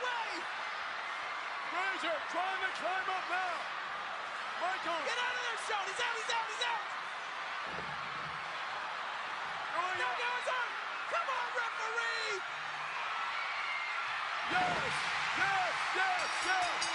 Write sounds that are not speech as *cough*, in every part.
way! Razor trying to climb up now. Michael Get out of there, Sean! He's out, he's out, he's out! going No, no, he's out! Come on, referee! Yes, yes, yes, yes.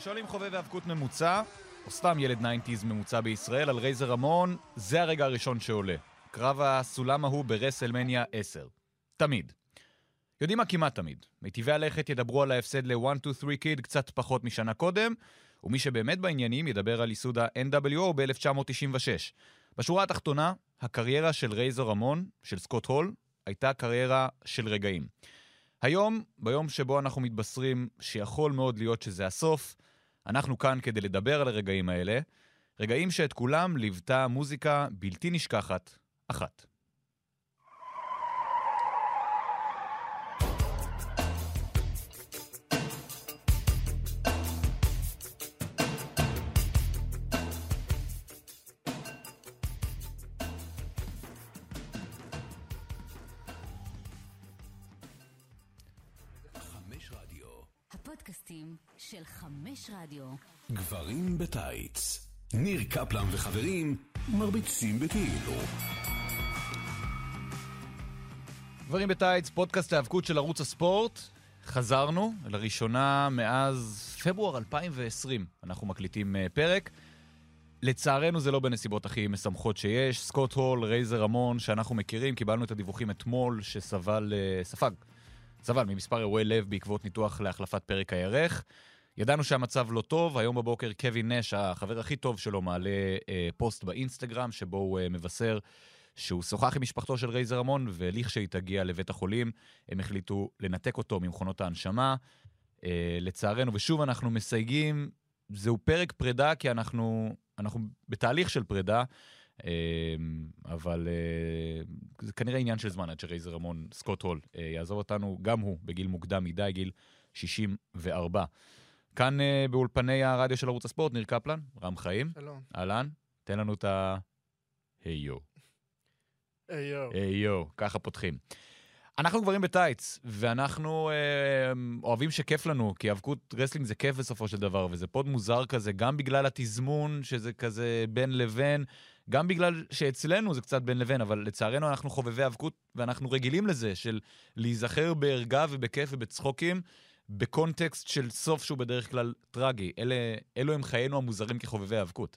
כששואלים חובב האבקות ממוצע, או סתם ילד 90's ממוצע בישראל, על רייזר רמון, זה הרגע הראשון שעולה. קרב הסולם ההוא ברסלמניה 10. תמיד. יודעים מה? כמעט תמיד. מיטיבי הלכת ידברו על ההפסד ל-1-2-3 קיד קצת פחות משנה קודם, ומי שבאמת בעניינים ידבר על ייסוד ה-NWO ב-1996. בשורה התחתונה, הקריירה של רייזר רמון, של סקוט הול, הייתה קריירה של רגעים. היום, ביום שבו אנחנו מתבשרים שיכול מאוד להיות שזה הסוף, אנחנו כאן כדי לדבר על הרגעים האלה, רגעים שאת כולם ליוותה מוזיקה בלתי נשכחת אחת. חמש רדיו. הפודקאסטים של חמש רדיו. גברים בטייץ. ניר קפלן וחברים מרביצים בכאילו. גברים בטייץ, פודקאסט ההיאבקות של ערוץ הספורט. חזרנו, לראשונה מאז פברואר 2020 אנחנו מקליטים אה, פרק. לצערנו זה לא בנסיבות הכי משמחות שיש. סקוט הול, רייזר רמון, שאנחנו מכירים, קיבלנו את הדיווחים אתמול שסבל, אה, ספג, סבל ממספר אירועי לב בעקבות ניתוח להחלפת פרק הירך. ידענו שהמצב לא טוב, היום בבוקר קווין נש, החבר הכי טוב שלו, מעלה אה, פוסט באינסטגרם שבו הוא אה, מבשר שהוא שוחח עם משפחתו של רייזר רמון, ולכשהיא תגיע לבית החולים, הם החליטו לנתק אותו ממכונות ההנשמה. אה, לצערנו, ושוב אנחנו מסייגים, זהו פרק פרידה, כי אנחנו, אנחנו בתהליך של פרידה, אבל אה, זה כנראה עניין של זמן עד שרייזר רמון, סקוט הול, אה, יעזוב אותנו, גם הוא, בגיל מוקדם מדי, גיל 64. כאן אה, באולפני הרדיו של ערוץ הספורט, ניר קפלן, רם חיים, שלום. אהלן, תן לנו את ה... היי יו. היי יואו. היי יו, ככה פותחים. אנחנו גברים בטייץ, ואנחנו אה, אוהבים שכיף לנו, כי האבקות wrestling זה כיף בסופו של דבר, וזה pod מוזר כזה, גם בגלל התזמון, שזה כזה בין לבין, גם בגלל שאצלנו זה קצת בין לבין, אבל לצערנו אנחנו חובבי האבקות, ואנחנו רגילים לזה, של להיזכר בערגה ובכיף ובצחוקים, בקונטקסט של סוף שהוא בדרך כלל טרגי. אלה, אלו הם חיינו המוזרים כחובבי האבקות.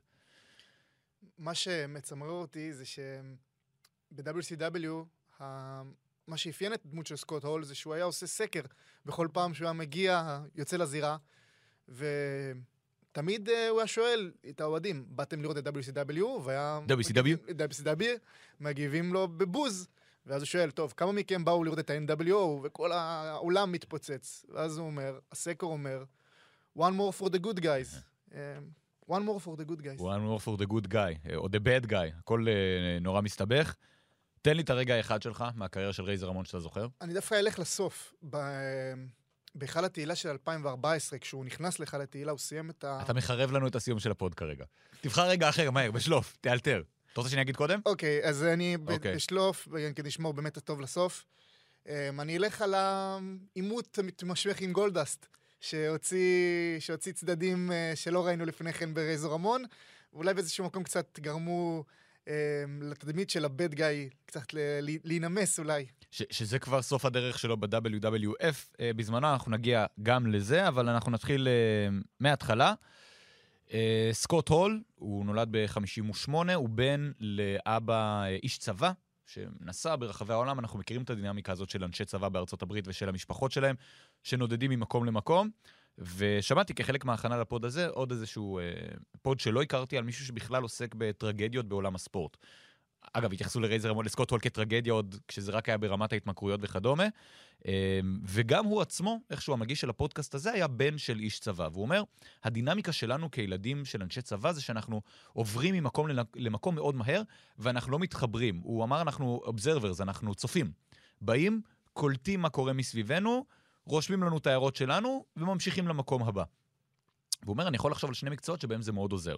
מה שמצמרר אותי זה שב-WCW, מה שאפיין את הדמות של סקוט הול זה שהוא היה עושה סקר בכל פעם שהוא היה מגיע, יוצא לזירה, ותמיד אה, הוא היה שואל את האוהדים, באתם לראות את WCW? והיה... WCW? WCW, מגיבים לו בבוז. ואז הוא שואל, טוב, כמה מכם באו לראות את ה-NWO? וכל העולם מתפוצץ. ואז הוא אומר, הסקר אומר, one more for the good guys. *laughs* אה, one more for the good guys. one more for the good guy, אה, או the bad guy, הכל אה, נורא מסתבך. תן לי את הרגע האחד שלך מהקריירה של רייזר רמון שאתה זוכר. אני דווקא אלך לסוף. ב- בהיכל התהילה של 2014, כשהוא נכנס להיכל התהילה, הוא סיים את ה... אתה מחריב לנו את הסיום של ה pod כרגע. תבחר רגע אחר, מהר, בשלוף, תאלתר. אתה רוצה שאני אגיד קודם? אוקיי, אז אני אוקיי. בשלוף, כדי לשמור באמת הטוב לסוף. אמ, אני אלך על העימות המתמשך עם גולדסט, שהוציא, שהוציא צדדים אה, שלא ראינו לפני כן ברייזור רמון, ואולי באיזשהו מקום קצת גרמו לתדמית של ה bad guy קצת להינמס אולי. שזה כבר סוף הדרך שלו ב-WWF אה, בזמנו, אנחנו נגיע גם לזה, אבל אנחנו נתחיל אה, מההתחלה. אה, סקוט הול, הוא נולד ב-58, הוא בן לאבא איש צבא, שנסע ברחבי העולם, אנחנו מכירים את הדינמיקה הזאת של אנשי צבא בארצות הברית ושל המשפחות שלהם, שנודדים ממקום למקום. ושמעתי כחלק מההכנה לפוד הזה עוד איזשהו אה, פוד שלא הכרתי על מישהו שבכלל עוסק בטרגדיות בעולם הספורט. אגב, התייחסו לרייזר רמון, לסקוט הול כטרגדיה עוד כשזה רק היה ברמת ההתמכרויות וכדומה. אה, וגם הוא עצמו, איכשהו המגיש של הפודקאסט הזה, היה בן של איש צבא. והוא אומר, הדינמיקה שלנו כילדים של אנשי צבא זה שאנחנו עוברים ממקום למקום מאוד מהר, ואנחנו לא מתחברים. הוא אמר, אנחנו observers, אנחנו צופים. באים, קולטים מה קורה מסביבנו, רושמים לנו את ההערות שלנו וממשיכים למקום הבא. והוא אומר, אני יכול לחשוב על שני מקצועות שבהם זה מאוד עוזר.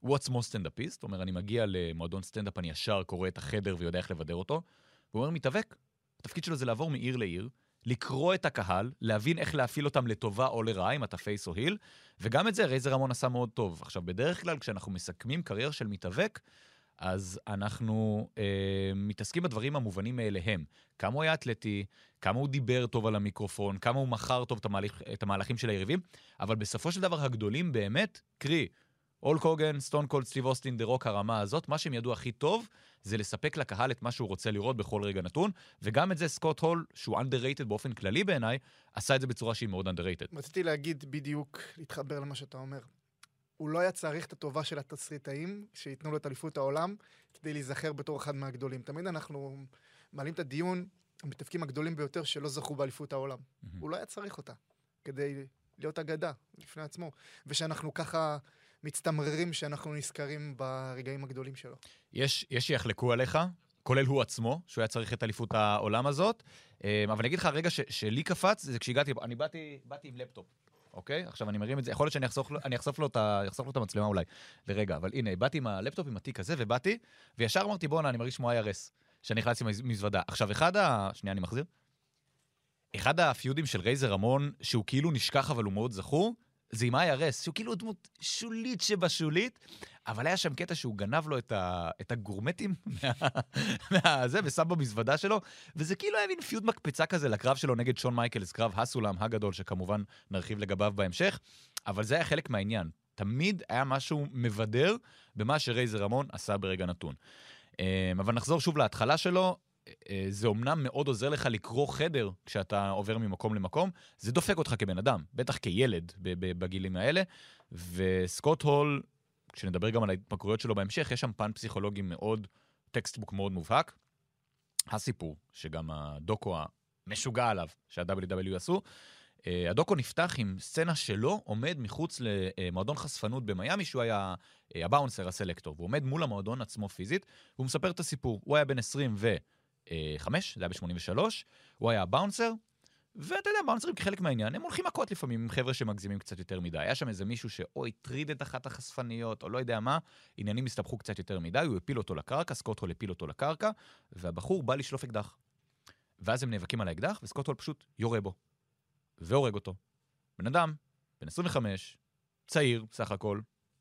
הוא עצמו סטנדאפיסט, אומר, אני מגיע למועדון סטנדאפ, אני ישר קורא את החדר ויודע איך לבדר אותו. והוא אומר, מתאבק. התפקיד שלו זה לעבור מעיר לעיר, לקרוא את הקהל, להבין איך להפעיל אותם לטובה או לרעה, אם אתה face או heel, וגם את זה רייזר רמון עשה מאוד טוב. עכשיו, בדרך כלל כשאנחנו מסכמים קריירה של מתאבק, אז אנחנו אה, מתעסקים בדברים המובנים מאליהם. כמה הוא היה אתלטי, כמה הוא דיבר טוב על המיקרופון, כמה הוא מכר טוב את, המהלך, את המהלכים של היריבים, אבל בסופו של דבר הגדולים באמת, קרי, הולק הוגן, סטון קולד, סטיב אוסטין, דה רוק, הרמה הזאת, מה שהם ידעו הכי טוב זה לספק לקהל את מה שהוא רוצה לראות בכל רגע נתון, וגם את זה סקוט הול, שהוא underrated באופן כללי בעיניי, עשה את זה בצורה שהיא מאוד underrated. רציתי להגיד בדיוק, להתחבר למה שאתה אומר. הוא לא היה צריך את הטובה של התסריטאים, שייתנו לו את אליפות העולם, כדי להיזכר בתור אחד מהגדולים. תמיד אנחנו מעלים את הדיון, המתאבקים הגדולים ביותר שלא זכו באליפות העולם. הוא לא היה צריך אותה, כדי להיות אגדה לפני עצמו. ושאנחנו ככה מצטמררים שאנחנו נזכרים ברגעים הגדולים שלו. יש, יש שיחלקו עליך, כולל הוא עצמו, שהוא היה צריך את אליפות העולם הזאת, אה, אבל אני אגיד לך, הרגע ש, שלי קפץ, זה כשהגעתי, אני באתי, באתי עם לפטופ. אוקיי? עכשיו אני מרים את זה, יכול להיות שאני אחסוך, לו- אני אחשוף לו, את אחשוף לו את המצלמה אולי לרגע, אבל הנה, באתי עם הלפטופ, עם התיק הזה, ובאתי, וישר אמרתי, בואנה, אני מרגיש כמו IRS, שאני נכנסתי מזוודה. עכשיו, אחד ה... שנייה, אני מחזיר. אחד הפיודים של רייזר רמון, שהוא כאילו נשכח אבל הוא מאוד זכור, זה עם IRS, שהוא כאילו דמות שולית שבשולית, אבל היה שם קטע שהוא גנב לו את, ה, את הגורמטים *laughs* מה, מהזה ושם במזוודה שלו, וזה כאילו היה מין feud מקפצה כזה לקרב שלו נגד שון מייקלס, קרב הסולם הגדול, שכמובן נרחיב לגביו בהמשך, אבל זה היה חלק מהעניין. תמיד היה משהו מבדר במה שרייזר רמון עשה ברגע נתון. אה, אבל נחזור שוב להתחלה שלו. אה, זה אומנם מאוד עוזר לך לקרוא חדר כשאתה עובר ממקום למקום, זה דופק אותך כבן אדם, בטח כילד בגילים האלה. וסקוט הול, כשנדבר גם על ההתמכרויות שלו בהמשך, יש שם פן פסיכולוגי מאוד, textbook מאוד מובהק. הסיפור, שגם הדוקו המשוגע עליו, שה-WWE עשו, אה, הדוקו נפתח עם סצנה שלו עומד מחוץ למועדון חשפנות במיאמי, שהוא היה אה, הבאונסר, הסלקטור, והוא עומד מול המועדון עצמו פיזית, והוא מספר את הסיפור. הוא היה בן 25, זה היה ב-83, הוא היה הבאונסר, ואתה יודע, באונסרים כחלק מהעניין, הם הולכים מכות לפעמים עם חבר'ה שמגזימים קצת יותר מדי. היה שם איזה מישהו שאו הטריד את אחת החשפניות, או לא יודע מה, עניינים הסתבכו קצת יותר מדי, הוא הפיל אותו לקרקע, סקוט הול הפיל אותו לקרקע, והבחור בא לשלוף אקדח. ואז הם נאבקים על האקדח, וסקוט הול פשוט יורה בו. והורג אותו. בן אדם, בן 25, צעיר בסך הכל,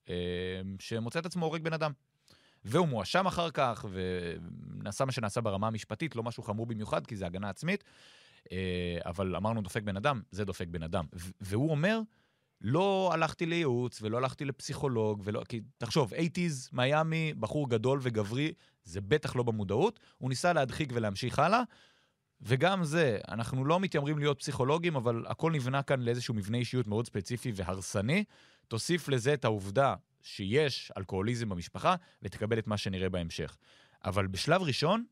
אה, שמוצא את עצמו הורג בן אדם. והוא מואשם אחר כך, ונעשה מה שנעשה ברמה המשפטית, לא משהו חמור במיוחד, כי זה הגנה עצמית, אבל אמרנו דופק בן אדם, זה דופק בן אדם. והוא אומר, לא הלכתי לייעוץ ולא הלכתי לפסיכולוג, ולא, כי תחשוב, 80's, מיאמי, בחור גדול וגברי, זה בטח לא במודעות, הוא ניסה להדחיק ולהמשיך הלאה, וגם זה, אנחנו לא מתיימרים להיות פסיכולוגים, אבל הכל נבנה כאן לאיזשהו מבנה אישיות מאוד ספציפי והרסני. תוסיף לזה את העובדה שיש אלכוהוליזם במשפחה, ותקבל את מה שנראה בהמשך. אבל בשלב ראשון,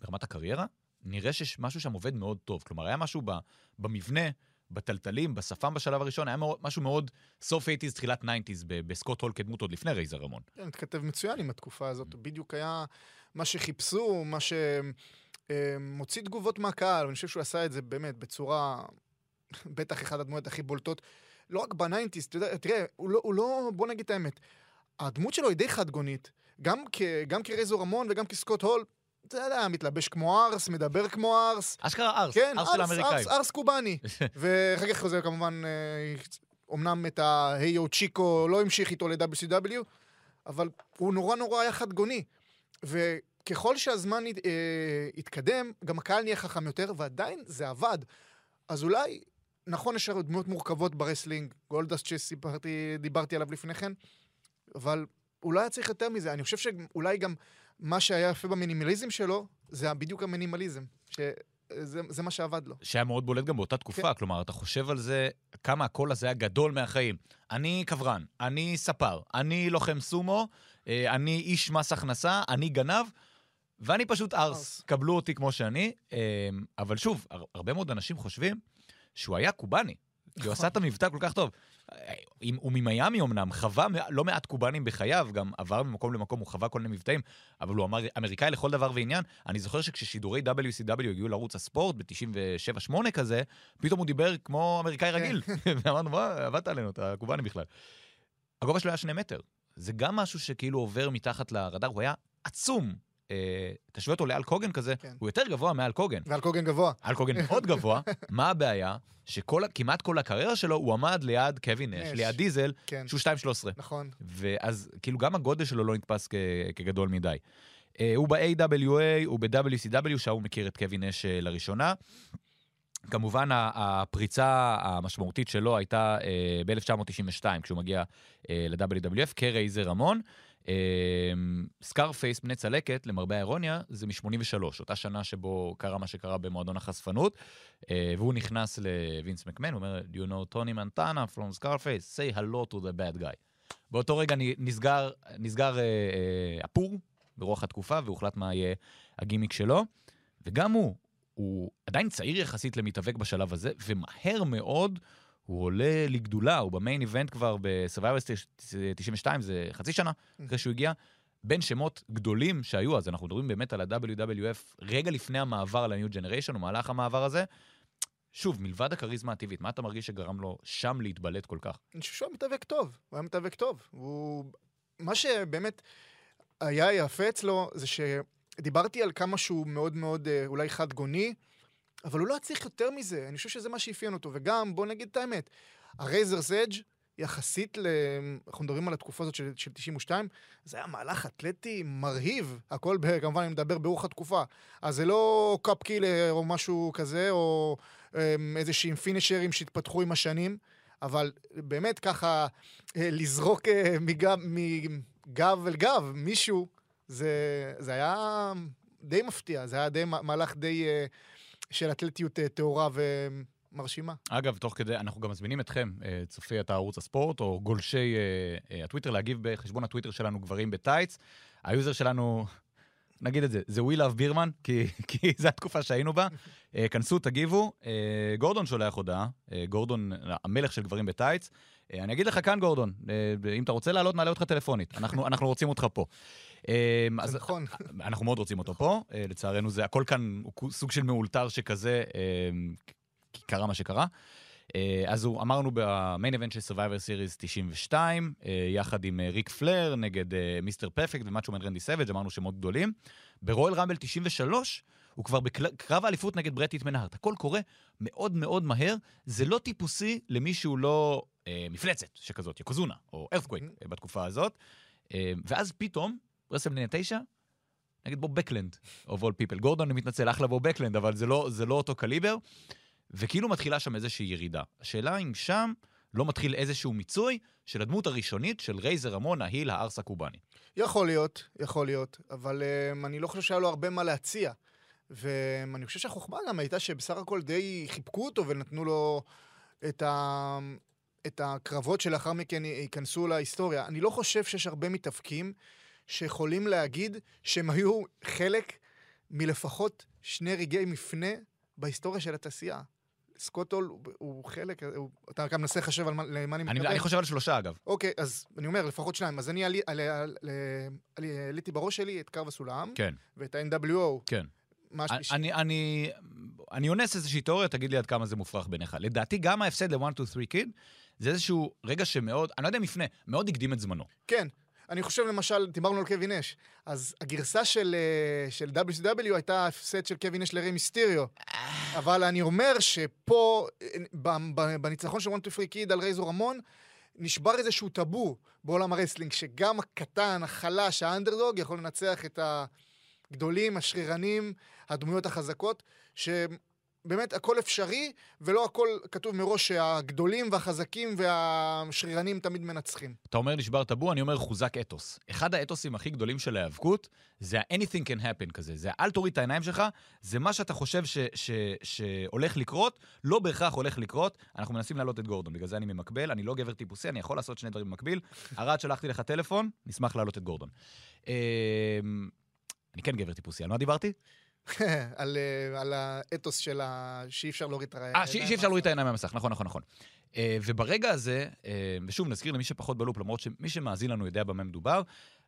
ברמת הקריירה, נראה שיש משהו שם עובד מאוד טוב. כלומר, היה משהו ב, במבנה, בטלטלים, בשפם בשלב הראשון, היה מאוד, משהו מאוד סוף 80's, תחילת 90's, ב- בסקוט הול כדמות עוד לפני רייזר רמון. כן, מתכתב מצוין עם התקופה הזאת. בדיוק היה מה שחיפשו, מה שמוציא תגובות מהקהל, ואני חושב שהוא עשה את זה באמת בצורה, בטח אחת הדמויות הכי בולטות. לא רק ב nineties, תראה, הוא לא, הוא לא, בוא נגיד את האמת, הדמות שלו היא די חד גונית, גם, כ, גם כרייזור רמון וגם כסקוט הול, אתה יודע, מתלבש כמו ארס, מדבר כמו ארס, אשכרה ארס, כן, ארס של האמריקאים. ארס, ארס קובאני. *laughs* ואחר כך זה כמובן, אה, אומנם את ה Hey yo chico לא המשיך איתו ל-WCW, אבל הוא נורא נורא היה חד גוני. וככל שהזמן אה, התקדם, גם הקהל נהיה חכם יותר, ועדיין זה עבד. אז אולי, נכון, יש דמויות מורכבות ברסלינג, גולדאסט שסיפרתי, דיברתי עליו לפני כן, אבל לא היה צריך יותר מזה. אני חושב שאולי גם מה שהיה יפה במינימליזם שלו, זה בדיוק המינימליזם. שזה זה מה שעבד לו. שהיה מאוד בולט גם באותה תקופה, כן. כלומר, אתה חושב על זה, כמה הקול הזה היה גדול מהחיים. אני קברן, אני ספר, אני לוחם סומו, אה, אני איש מס הכנסה, אני גנב, ואני פשוט ארס. ארס. קבלו אותי כמו שאני. אה, אבל שוב, הר- הרבה מאוד אנשים חושבים שהוא היה קובאני. כי הוא עשה את המבטא כל כך טוב. הוא ממיאמי אמנם, חווה לא מעט קובנים בחייו, גם עבר ממקום למקום, הוא חווה כל מיני מבטאים, אבל הוא אמר, אמריקאי לכל דבר ועניין. אני זוכר שכששידורי WCW הגיעו לערוץ הספורט ב-97-8 כזה, פתאום הוא דיבר כמו אמריקאי רגיל. *laughs* ואמרנו, מה, עבדת עלינו, אתה קובני בכלל. הגובה שלו היה שני מטר. זה גם משהו שכאילו עובר מתחת לרדאר, הוא היה עצום. אה, תשווה אותו לאל קוגן כזה, כן. הוא יותר גבוה מאל קוגן. ועל קוגן גבוה. אל קוגן מאוד גבוה, *laughs* מה הבעיה? שכמעט כל הקריירה שלו הוא עמד ליד קווין נש, נש. ליד דיזל, כן, שהוא 2.13. נכון. ואז כאילו גם הגודל שלו לא נתפס כגדול מדי. אה, הוא ב-AWA, הוא ב-WCW, שם הוא מכיר את קווין נש אה, לראשונה. כמובן, הפריצה המשמעותית שלו הייתה אה, ב-1992, כשהוא מגיע ל-WWF, כרייזור רמון. סקארפייס, בני צלקת, למרבה האירוניה, זה מ-83, אותה שנה שבו קרה מה שקרה במועדון החשפנות, אה, והוא נכנס לווינס מקמן, הוא אומר, Do you know טוני מונטנה from Scarface? say hello to the bad guy. באותו רגע נסגר, נסגר אה, אה, הפור ברוח התקופה, והוחלט מה יהיה הגימיק שלו. וגם הוא, הוא עדיין צעיר יחסית למתאבק בשלב הזה, ומהר מאוד הוא עולה לגדולה, הוא במיין איבנט כבר ב-Survivor 92, זה חצי שנה אחרי שהוא הגיע. בין שמות גדולים שהיו אז, אנחנו מדברים באמת על ה-WWF רגע לפני המעבר ל-New Generation, או מהלך המעבר הזה. שוב, מלבד הכריזמה הטבעית, מה אתה מרגיש שגרם לו שם להתבלט כל כך? אני חושב שהוא היה מתאבק טוב, הוא היה מתאבק טוב. הוא... מה שבאמת היה יפה אצלו, זה שדיברתי על כמה שהוא מאוד מאוד אה, אולי חד גוני, אבל הוא לא היה צריך יותר מזה, אני חושב שזה מה שאפיין אותו. וגם, בוא נגיד את האמת, ה Razor's Edge יחסית ל... אנחנו מדברים על התקופה הזאת של, של 92, זה היה מהלך אתלטי מרהיב, הכל ב- כמובן אני מדבר ברוח התקופה. אז זה לא קופ קילר או משהו כזה, או איזה שהם פינישרים שהתפתחו עם השנים, אבל באמת ככה אה, לזרוק אה, מגב, מגב אל גב מישהו, זה, זה היה די מפתיע, זה היה די, מהלך די אה, של אתלטיות אה, טהורה ומרשימה. אגב, תוך כדי, אנחנו גם מזמינים אתכם, אה, צופי אתר ערוץ הספורט, או גולשי אה, הטוויטר, להגיב בחשבון הטוויטר שלנו, גברים בטייץ. היוזר שלנו, נגיד את זה, זה We Love בירמן, כי, כי זו התקופה שהיינו בה. אה, כנסו, תגיבו. אה, גורדון שולח הודעה, אה, גורדון, המלך של גברים בטייץ. אה, אני אגיד לך כאן, גורדון, אה, אם אתה רוצה לעלות, נעלה אותך טלפונית. אנחנו, אנחנו רוצים אותך פה. אז נכון. אנחנו מאוד רוצים אותו פה, אה, לצערנו זה, הכל כאן הוא סוג של מאולתר שכזה, כי קרה מה שקרה. אה, אז הוא, אמרנו ב main event של Survivor Series 92, אה, יחד עם אה, ריק פלר נגד מיסטר פרפקט ומאצ'ו מן רנדי סאבג', אמרנו שמות גדולים. ברויאל ראמבל 93, הוא כבר בקרב האליפות נגד ברט היטמן הארט. הכל קורה מאוד מאוד מהר, זה לא טיפוסי למי שהוא לא אה, מפלצת שכזאת, יוקוזונה, או ארת'קוויק אה, בתקופה הזאת. אה, ואז פתאום, רסלמניה 9, נגד בוב בקלונד, of all people. גורדון, אני מתנצל, אחלה בוב בקלונד, אבל זה לא, זה לא אותו קליבר. וכאילו מתחילה שם איזושהי ירידה. השאלה אם שם לא מתחיל איזשהו מיצוי של הדמות הראשונית של רייזור רמון, ה heel הארס הקובאני. יכול להיות, יכול להיות, אבל um, אני לא חושב שהיה לו הרבה מה להציע. ואני חושב שהחוכמה גם הייתה שבסך הכל די חיבקו אותו ונתנו לו את, ה... את הקרבות שלאחר מכן ייכנסו להיסטוריה. אני לא חושב שיש הרבה מתאבקים שיכולים להגיד שהם היו חלק מלפחות שני רגעי מפנה בהיסטוריה של התעשייה. סקוטול הוא, הוא חלק, הוא, אתה גם מנסה לחשב על מה, למה אני מתכוון. אני, חושב על שלושה, אגב. אוקיי, אז אני אומר, לפחות שניים. אז אני עלי- עלי- עלי- עלי- העליתי בראש שלי את קרב הסולם, כן, ואת ה-NWO. כן. אני, אני, אני אונס איזושהי תיאוריה, תגיד לי עד כמה זה מופרך בעיניך. לדעתי, גם ההפסד ל-1, 2, 3 קיד, זה איזשהו רגע שמאוד, אני לא יודע אם מפנה, מאוד הקדים את זמנו. כן. אני חושב, למשל, דיברנו על קווין אש. אז הגרסה של, אה, של WCW הייתה הפסד של קווין אש לרי מיסטיריו. אבל אני אומר שפה, אה, בניצחון של 1, 2, 3 קיד על רייזור רמון, נשבר איזשהו טאבו בעולם הרסלינג, שגם הקטן, החלש, האנדרדוג, יכול לנצח את הגדולים, השרירנים, הדמויות החזקות, שבאמת הכל אפשרי, ולא הכל כתוב מראש שהגדולים והחזקים והשרירנים תמיד מנצחים. אתה אומר נשבר טאבו, אני אומר חוזק אתוס. אחד האתוסים הכי גדולים של ההיאבקות, זה ה-anything can happen כזה. זה אל תוריד את העיניים שלך, זה מה שאתה חושב ש- ש- שהולך לקרות, לא בהכרח הולך לקרות. אנחנו מנסים להעלות את גורדון, בגלל זה אני ממקבל, אני לא גבר טיפוסי, אני יכול לעשות שני דברים במקביל. *laughs* ארד, שלחתי לך טלפון, נשמח להעלות את גורדון. אמ, אני כן גבר טיפוסי, על מה דיברתי? *laughs* על, אה, על האתוס של ה... שאי אפשר להוריד את הידיים. אה, שאי אפשר להוריד את העיניים מהמסך, נכון, נכון, נכון. אה, וברגע הזה, אה, ושוב, נזכיר למי שפחות בלופ, למרות שמי שמאזין לנו יודע במה מדובר,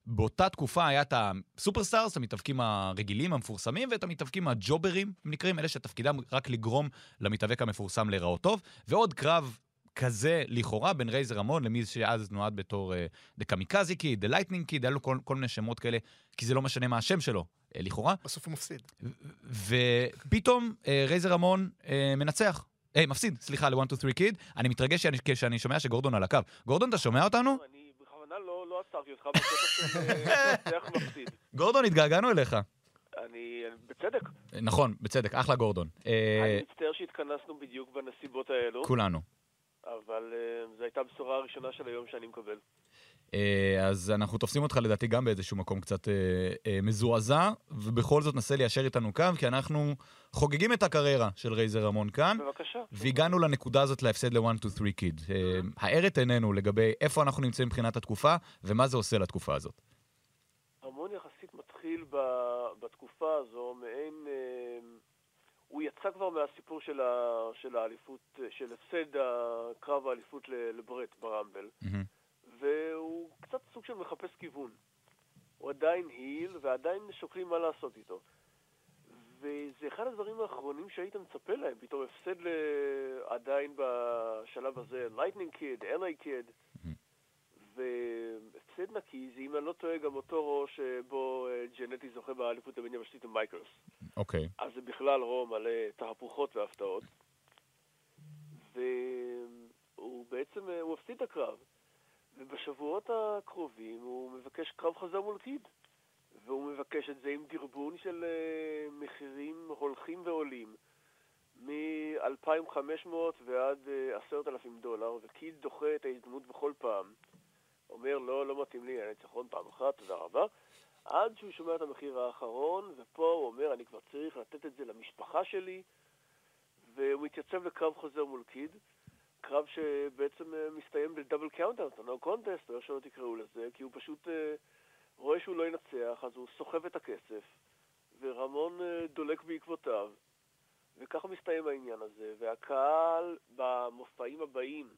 באותה תקופה היה את הסופרסטארס, המתאבקים הרגילים, המפורסמים, ואת המתאבקים הג'וברים, הם נקראים, אלה שתפקידם רק לגרום למתאבק המפורסם להיראות טוב, ועוד קרב כזה, לכאורה, בין רייזור רמון למי שאז נועד בתור דה קמיקזי קיד, דה לייטנינג קיד, היה לו כל, כל מיני שמות כאלה, כי זה לא משנה מה השם שלו, אה, לכאורה. בסוף הוא מפסיד. ופתאום אה, רייזור רמון אה, מנצח. אה, מפסיד, סליחה, ל-1, 2, 3 קיד. אני מתרגש שאני- כשאני שומע שגורדון על הקו. גורדון, אתה שומע אותנו? אני בכוונה לא לא עצרתי אותך בקטע של אה, מפסיד. גורדון, התגעגענו אליך. אני, בצדק. אה, נכון, בצדק, אחלה גורדון. אה, אני מצטער שהתכנסנו בדיוק בנסיבות האלו, כולנו. אבל אה, זו הייתה הבשורה הראשונה של היום שאני מקבל. אה, אז אנחנו תופסים אותך לדעתי גם באיזשהו מקום קצת אה, אה, מזועזע, ובכל זאת נסה ליישר איתנו קו, כי אנחנו חוגגים את הקריירה של רייזר רמון כאן, בבקשה. והגענו לנקודה הזאת להפסד ל-1, 2, 3 קיד. האר את עינינו לגבי איפה אנחנו נמצאים מבחינת התקופה, ומה זה עושה לתקופה הזאת. המון יחסית מתחיל בתקופה הזו, מעין... הוא יצא כבר מהסיפור של, ה, של האליפות, של הפסד הקרב האליפות לברט בראמבל, מהמם. והוא קצת סוג של מחפש כיוון. הוא עדיין heel, ועדיין שוקלים מה לעשות איתו. וזה אחד הדברים האחרונים שהיית מצפה להם, פתאום הפסד ל... עדיין בשלב הזה, לייטנינג קיד, או לי קיד, והפסד נקי, זה אם אני לא טועה גם אותו רוֹ שבו אה, ג'נטי זוכה באליפות הבין יבשתית עם מייקלס. אוקיי. אז זה בכלל רו מלא תהפוכות והפתעות. והוא בעצם, אה, הוא הפסיד את הקרב. ובשבועות הקרובים הוא מבקש קרב חזר מול קיד. והוא מבקש את זה עם דרבון של אה, מחירים הולכים ועולים. מ-2,500 ועד אה, 10,000 דולר, וקיד דוחה את ההזדמנות בכל פעם. אומר, לא, לא מתאים לי, היה ניצחון פעם אחת, תודה רבה. עד שהוא שומע את המחיר האחרון, ופה הוא אומר, אני כבר צריך לתת את זה למשפחה שלי, והוא מתייצב לקרב חוזר מול קיד, קרב שבעצם אה, מסתיים ב double count-out, no contest, או איך שלא תקראו לזה, כי הוא פשוט אה, רואה שהוא לא ינצח, אז הוא סוחב את הכסף, ורמון אה, דולק בעקבותיו, וככה מסתיים העניין הזה, והקהל במופעים הבאים,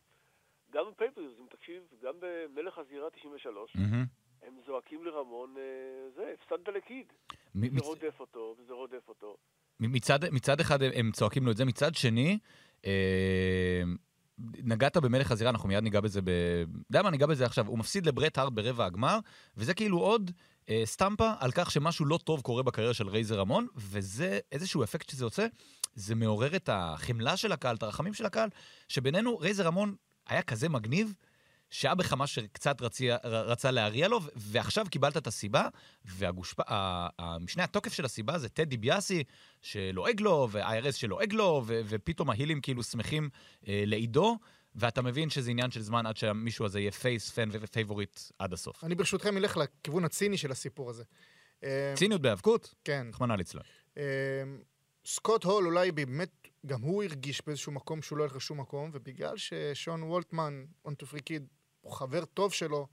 גם בפייפרוויוז, אם תקשיב, גם במלך הזירה 93, מהמם. הם זועקים לרמון, זה, הפסדת לקיד. מ- זה מצ- רודף אותו, וזה רודף אותו. מצד, מצד אחד הם- הם צועקים לו את זה, מצד שני, אה, נגעת במלך הזירה, אנחנו מיד ניגע בזה ב... יודע מה, ניגע בזה עכשיו. הוא מפסיד לברט הארד ברבע הגמר, וזה כאילו עוד אה, סטמפה על כך שמשהו לא טוב קורה בקריירה של רייזר רמון, וזה איזשהו אפקט שזה יוצא, זה מעורר את החמלה של הקהל, את הרחמים של הקהל, שבינינו, רייזר רמון היה כזה מגניב, שהיה בך מה שקצת רצי, רצה להריע לו, ועכשיו קיבלת את הסיבה, והמשנה התוקף של הסיבה זה טד דיביאסי, שלועג לו, ו-IRS שלועג לו, ו- ופתאום ההילים כאילו שמחים אה, לעידו, ואתה מבין שזה עניין של זמן עד שהמישהו הזה יהיה face, fan favorite עד הסוף. אני ברשותכם אלך לכיוון הציני של הסיפור הזה. אה, ציניות בהיאבקות, כן. רחמנא ליצלן. אה, סקוט הול אולי באמת, גם הוא הרגיש באיזשהו מקום שהוא לא הולך לשום מקום, ובגלל ששון וולטמן, וואן טו ת'רי קיד, הוא חבר טוב שלו,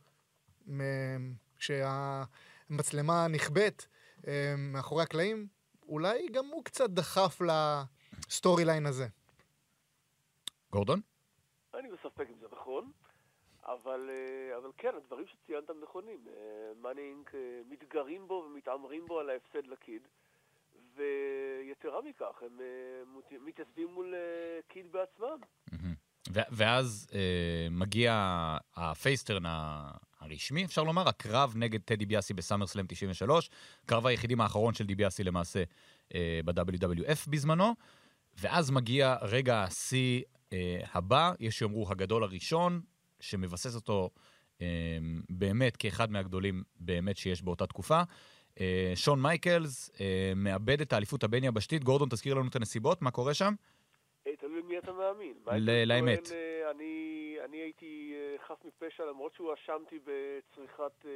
כשהמצלמה נכבית אה, מאחורי הקלעים, אולי גם הוא קצת דחף ל story line הזה. גורדון? אני בספק אם זה נכון, אבל, אה, אבל כן, הדברים שציינת הם נכונים. Money Inc אה, מתגרים בו ומתעמרים בו על ההפסד לקיד, ויתרה מכך, הם מת- מתייצבים מול קיד בעצמם. מהמם. ואז אה, מגיע ה face turn הרשמי, אפשר לומר, הקרב נגד טד דיביאסי ב SummerSlam 93, קרב היחידים האחרון של דיביאסי למעשה אה, ב-WWF בזמנו, ואז מגיע רגע השיא אה, הבא, יש שיאמרו הגדול הראשון, שמבסס אותו אה, באמת כאחד מהגדולים באמת שיש באותה תקופה. אה, שון מייקלס אה, מאבד את האליפות הבין-יבשתית. גורדון, תזכיר לנו את הנסיבות, מה קורה שם? למי אתה מאמין. לאמת. כהן, אה, אני, אני הייתי אה, חף מפשע, למרות שהואשמתי בצריכת אה,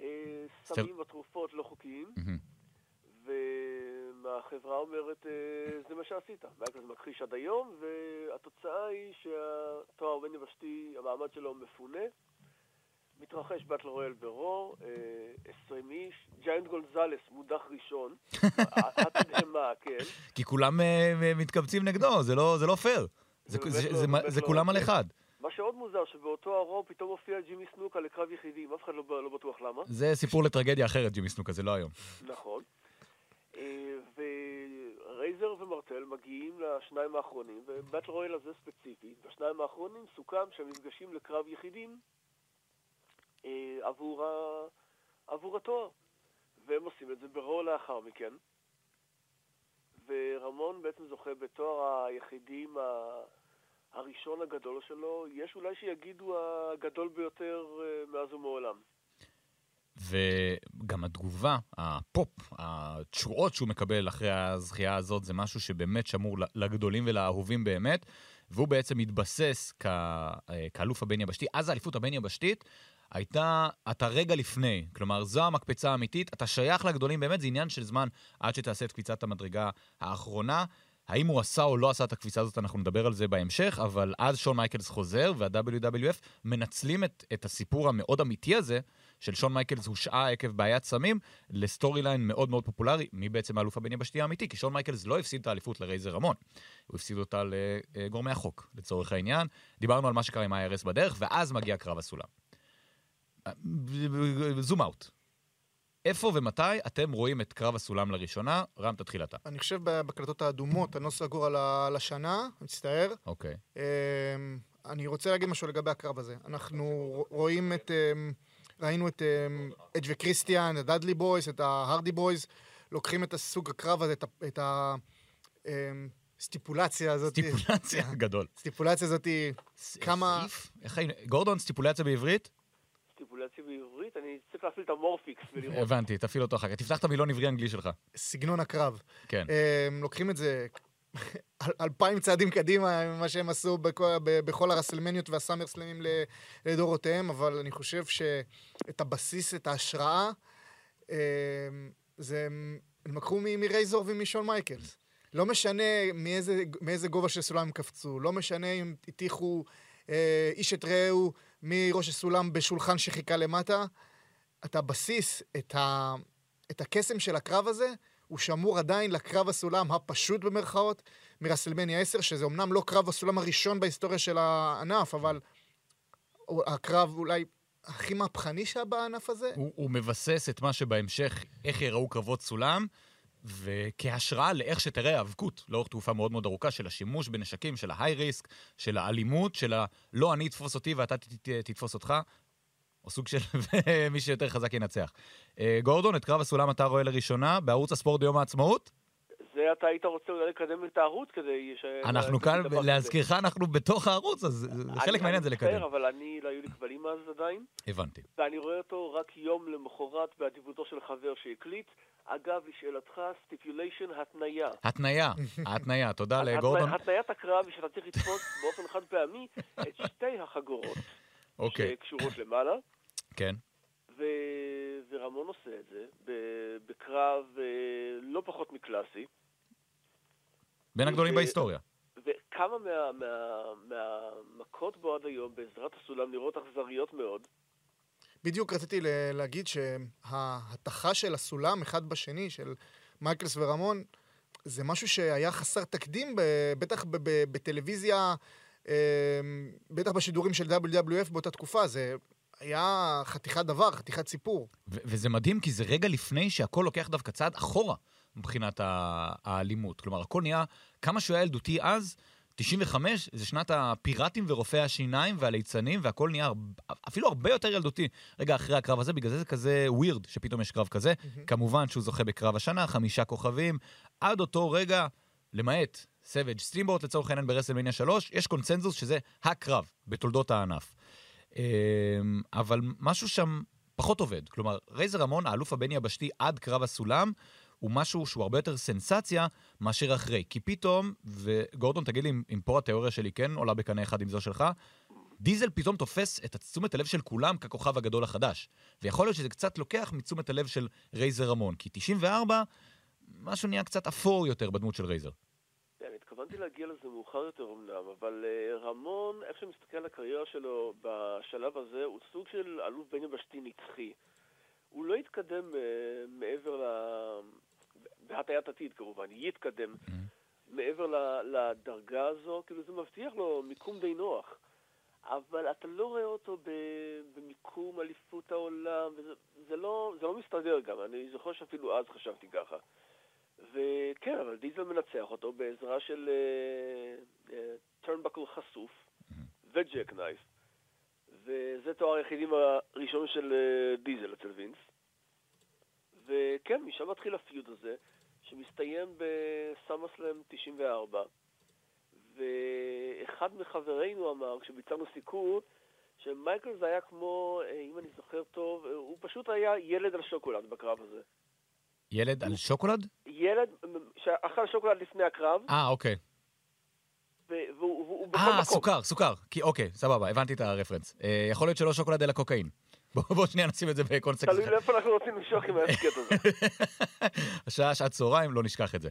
אה, סמים ותרופות לא חוקיים. והחברה אומרת, אה, זה מה שעשית. זה מכחיש עד היום, והתוצאה היא שהתואר בין יבשתי, המעמד שלו מפונה. מתרחש באטל רויאל ברור, אה, 20 איש, ג'יינט גולזלס מודח ראשון, *laughs* התדהמה, כן. כי כולם אה, אה, מתקבצים נגדו, זה לא, לא פייר. זה, לא, לא. כולם על אחד. מה שעוד מוזר, שבאותו הרוב פתאום הופיע ג'ימי סנוקה לקרב יחידים, אף אחד לא, בטוח למה. זה סיפור לטרגדיה אחרת, ג'ימי סנוקה, זה לא היום. נכון. ורייזר ומרטל מגיעים לשניים האחרונים, ובטל רויאל הזה ספציפית, בשניים האחרונים סוכם שהם נפגשים לקרב יחידים עבור, ה... עבור התואר. והם עושים את זה ברור לאחר מכן. ורמון בעצם זוכה בתואר היחידים ה... הראשון הגדול שלו, יש אולי שיגידו הגדול ביותר אה, מאז ומעולם. וגם התגובה, הפופ, התשואות שהוא מקבל אחרי הזכייה הזאת, זה משהו שבאמת שמור לגדולים ולאהובים באמת, והוא בעצם מתבסס כ... אה, כאלוף הבין-יבשתי. אז האליפות הבין-יבשתית הייתה, אתה רגע לפני, כלומר, זו המקפצה האמיתית, אתה שייך לגדולים באמת, זה עניין של זמן עד שתעשה את קפיצת המדרגה האחרונה. האם הוא עשה או לא עשה את הקפיצה הזאת, אנחנו נדבר על זה בהמשך, אבל אז שון מייקלס חוזר, וה-WWF מנצלים את, את הסיפור המאוד אמיתי הזה, של שון מייקלס הושעה עקב בעיית סמים, ל story line מאוד מאוד פופולרי, מי בעצם האלוף הבין-יבשתי האמיתי, כי שון מייקלס לא הפסיד את האליפות לרייזר רמון, הוא הפסיד אותה לגורמי החוק, לצורך העניין. דיברנו על מה שקרה עם ה-IRS בדרך, ואז מגיע קרב הסולם. zoom out. איפה ומתי אתם רואים את קרב הסולם לראשונה? רם, תתחיל אתה. אני חושב בהקלטות האדומות, אני לא סגור על השנה, אני מצטער. אוקיי. אמ, אני רוצה להגיד משהו לגבי הקרב הזה. אנחנו רואים את... אמ, ראינו את אמ, אג' וקריסטיאן, את Dudley Boyz, את ה Hardy Boyz, לוקחים את הסוג הקרב הזה, את ה- את הסטיפולציה הזאת. סטיפולציה *laughs* גדול. סטיפולציה הזאת, כמה... גורדון, סטיפולציה בעברית? סטיפולציה בעברית, אני צריך להפעיל את המורפיקס ולראות. הבנתי, תפעיל אותו אחר כך. תפתח את המילון עברי אנגלי שלך. סגנון הקרב. כן. הם לוקחים את זה אל- *laughs* אלפיים צעדים קדימה, מה שהם עשו בכל, בכל הרסלמניות והסאמר סלמים לדורותיהם, אבל אני חושב שאת הבסיס, את ההשראה, הם, זה, הם לקחו מרייזור ומשון מייקלס. לא משנה מאיזה, מאיזה גובה של סולם הם קפצו, לא משנה אם הטיחו אה, איש את רעהו מראש הסולם בשולחן שחיכה למטה, את הבסיס, את, ה, את הקסם של הקרב הזה, הוא שמור עדיין לקרב הסולם הפשוט במרכאות מרסלמניה 10, שזה אמנם לא קרב הסולם הראשון בהיסטוריה של הענף, אבל הקרב אולי הכי מהפכני שהיה בענף הזה. הוא, הוא מבסס את מה שבהמשך, איך יראו קרבות סולם, וכהשראה לאיך שתראה האבקות לאורך תקופה מאוד מאוד ארוכה של השימוש בנשקים, של ההיי ריסק, של האלימות, של הלא אני אתפוס אותי ואתה תתפוס אותך, או סוג של *laughs* מי שיותר חזק ינצח. אה, גורדון, את קרב הסולם אתה רואה לראשונה בערוץ הספורט ביום העצמאות? זה אתה היית רוצה אולי לקדם את הערוץ כדי ש... אנחנו כאן. להזכירך, אנחנו בתוך הערוץ, אז אני- חלק מהעניין זה אני לקדם. מצטער, אבל אני, לא היו לי כבלים אז עדיין, הבנתי. ואני רואה אותו רק יום למחרת באדיבותו של חבר שהקליט. אגב, לשאלתך, סטיפוליישן התניה. התניה, *laughs* ההתניה, תודה התניה- לגורדון. התניית הקרב היא שאתה צריך לתפוס באופן חד פעמי את שתי החגורות אוקיי, שקשורות למעלה, כן. ו... ורמון עושה את זה בקרב אה, לא פחות מקלאסי. בין הגדולים ו- בהיסטוריה. וכמה מה, מה, מהמכות בו עד היום בעזרת הסולם נראות אכזריות מאוד. בדיוק רציתי להגיד שההתכה של הסולם אחד בשני, של מייקלס ורמון, זה משהו שהיה חסר תקדים, בטח בטלוויזיה, אה, בטח בשידורים של WWF באותה תקופה, זה היה חתיכת דבר, חתיכת סיפור. ו- וזה מדהים, כי זה רגע לפני שהכל לוקח דווקא צעד אחורה מבחינת האלימות. כלומר, הכל נהיה, כמה שהוא היה ילדותי אז, 95 זה שנת הפיראטים ורופאי השיניים והליצנים, והכל נהיה הר- אפילו הרבה יותר ילדותי. רגע אחרי הקרב הזה, בגלל זה זה כזה ווירד שפתאום יש קרב כזה. כמובן שהוא זוכה בקרב השנה, חמישה כוכבים. עד אותו רגע, למעט סוואג' סטימבורט לצורך העניין ברסלמניה 3, יש קונצנזוס שזה הקרב בתולדות הענף. אמ, אבל משהו שם פחות עובד. כלומר, רייזר רמון, האלוף הבין-יבשתי עד קרב הסולם, הוא משהו שהוא הרבה יותר סנסציה מאשר אחרי. כי פתאום, וגורדון, תגיד לי אם, פה התיאוריה שלי כן עולה בקנה אחד עם זו שלך, דיזל פתאום תופס את תשומת הלב של כולם ככוכב הגדול החדש. ויכול להיות שזה קצת לוקח מתשומת הלב של רייזר רמון. כי 94, משהו נהיה קצת אפור יותר בדמות של רייזר. כן, התכוונת התכוונתי להגיע לזה מאוחר יותר אמנם, אבל אה, רמון, איך שמסתכל על הקריירה שלו בשלב הזה, הוא סוג של אלוף בין יבשתי נצחי. הוא לא יתקדם אה, מעבר. בהטיית עתיד כמובן, יתקדם מעבר ל- לדרגה הזו, כאילו זה מבטיח לו מיקום די נוח. אבל אתה לא רואה אותו במיקום אליפות העולם, וזה זה לא, זה לא מסתדר גם, אני זוכר שאפילו אז חשבתי ככה. וכן, אבל דיזל מנצח אותו בעזרה של טרנבקל חשוף וג'ק נייף. וזה תואר היחידים הראשון של אה, דיזל אצל וינס. וכן, משם מתחיל הפיוד הזה, שמסתיים בסמאסלאם 94. ואחד מחברינו אמר, כשביצענו סיקור, שמייקל זה היה כמו, אה, אם אני זוכר טוב, אה, הוא פשוט היה ילד על שוקולד בקרב הזה. ילד על שוקולד? ילד שאכל שוקולד לפני הקרב, אה, אוקיי. והוא והוא בכל אה, מקום. סוכר, סוכר. כי, אוקיי, סבבה, הבנתי את הרפרנס. אה, יכול להיות שלא שוקולד אלא קוקאין. בוא בוא שנייה נשים את זה בקונטקסט תלוי. לאיפה אנחנו רוצים למשוך עם ההסכת הזה. *laughs* השעה שעת צהריים, לא נשכח את זה.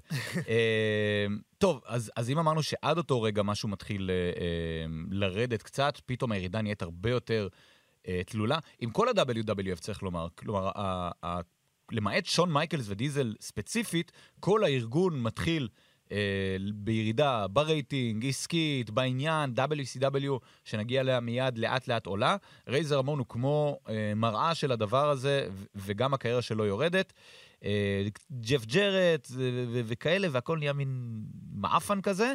אה, טוב, אז, אז אם אמרנו שעד אותו רגע משהו מתחיל אה, אה, לרדת קצת, פתאום הירידה נהיית הרבה יותר תלולה. עם כל ה-WWF צריך לומר, כלומר, למעט שון מייקלס ודיזל ספציפית, כל הארגון מתחיל בירידה ברייטינג, עסקית, בעניין, WCW, שנגיע אליה מיד לאט לאט עולה. רייזר רמון הוא כמו אה, מראה של הדבר הזה, וגם הקריירה שלו יורדת. אה, ג'ף ג'רט וכאלה, והכל נהיה מין מעפן כזה.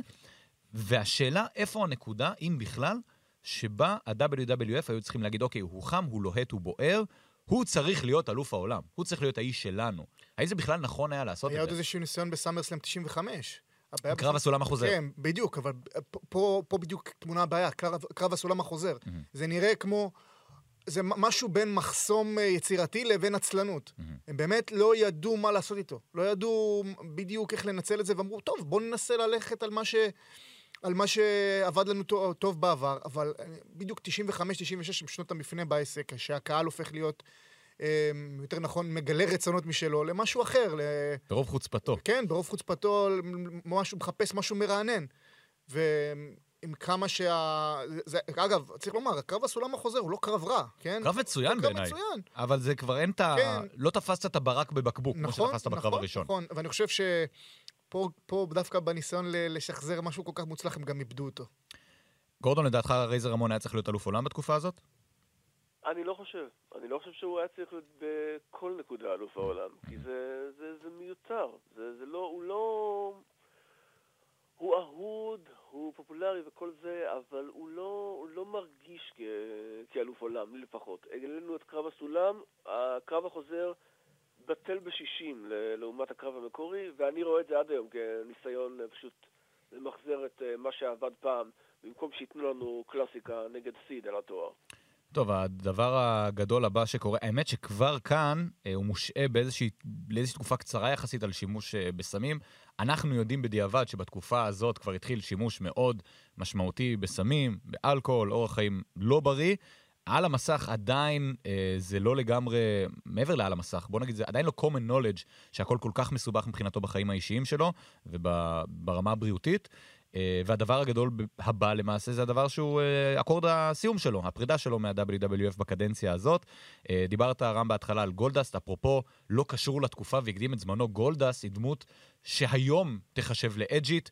והשאלה, איפה הנקודה, אם בכלל, שבה ה-WWF היו צריכים להגיד, אוקיי, הוא חם, הוא לוהט, הוא בוער, הוא צריך להיות אלוף העולם, הוא צריך להיות האיש שלנו. האם זה בכלל נכון היה לעשות היה את עוד זה? איזשהו ניסיון בסאמרסלאם 95. קרב הסולם החוזר. כן, בדיוק, אבל פה- פה, בדיוק טמונה הבעיה, קרב, קרב הסולם החוזר. זה נראה כמו... זה משהו בין מחסום אה, יצירתי לבין עצלנות. הם באמת לא ידעו מה לעשות איתו. לא ידעו בדיוק איך לנצל את זה, ואמרו, טוב, בואו ננסה ללכת על מה ש... על מה שעבד לנו טוב, טוב בעבר, אבל בדיוק 95-96 הם שנות המפנה בעסק, כשהקהל הופך להיות, יותר נכון, מגלה רצונות משלו למשהו אחר, ל... ברוב חוצפתו. כן, ברוב חוצפתו, משהו, מחפש משהו מרענן. ועם כמה שה... זה, אגב, צריך לומר, הקרב הסולם החוזר הוא לא קרב רע, כן? קרב מצוין זה קרב בעיניי. מצוין. אבל זה כבר אין את ה... כן. לא תפסת את הברק בבקבוק, כמו נכון, שתפסת בקרב נכון, הראשון. נכון, ואני חושב שפה פה דווקא בניסיון לשחזר משהו כל כך מוצלח, הם גם איבדו אותו. גורדון, לדעתך רייזר רמון היה צריך להיות אלוף עולם בתקופה הזאת? אני לא חושב. אני לא חושב שהוא היה צריך להיות בכל נקודה אלוף העולם, כי זה, זה, זה מיותר. זה, זה לא, הוא לא... הוא אהוד, הוא פופולרי וכל זה, אבל הוא לא, הוא לא מרגיש כ, כאלוף עולם, לי לפחות. העלינו את קרב הסולם, הקרב החוזר בטל בשישים לעומת הקרב המקורי, ואני רואה את זה עד היום כניסיון אה, פשוט למחזר את אה, מה שעבד פעם, במקום שייתנו לנו קלאסיקה נגד סיד על התואר. טוב, הדבר הגדול הבא שקורה, האמת שכבר כאן אה, הוא מושעה באיזושהי, לאיזושהי תקופה קצרה יחסית על שימוש אה, בסמים. אנחנו יודעים בדיעבד שבתקופה הזאת כבר התחיל שימוש מאוד משמעותי בסמים, באלכוהול, אורח חיים לא בריא. על המסך עדיין אה, זה לא לגמרי, מעבר לעל המסך, בוא נגיד, זה עדיין לא common knowledge שהכל כל כך מסובך מבחינתו בחיים האישיים שלו וברמה הבריאותית. אה, והדבר הגדול הבא למעשה זה הדבר שהוא אה, אקורד הסיום שלו, הפרידה שלו מה-WWF בקדנציה הזאת. אה, דיברת, רם, בהתחלה על גולדסט, אפרופו, לא קשור לתקופה והקדים את זמנו, גולדסט היא דמות שהיום תחשב לאג'ית.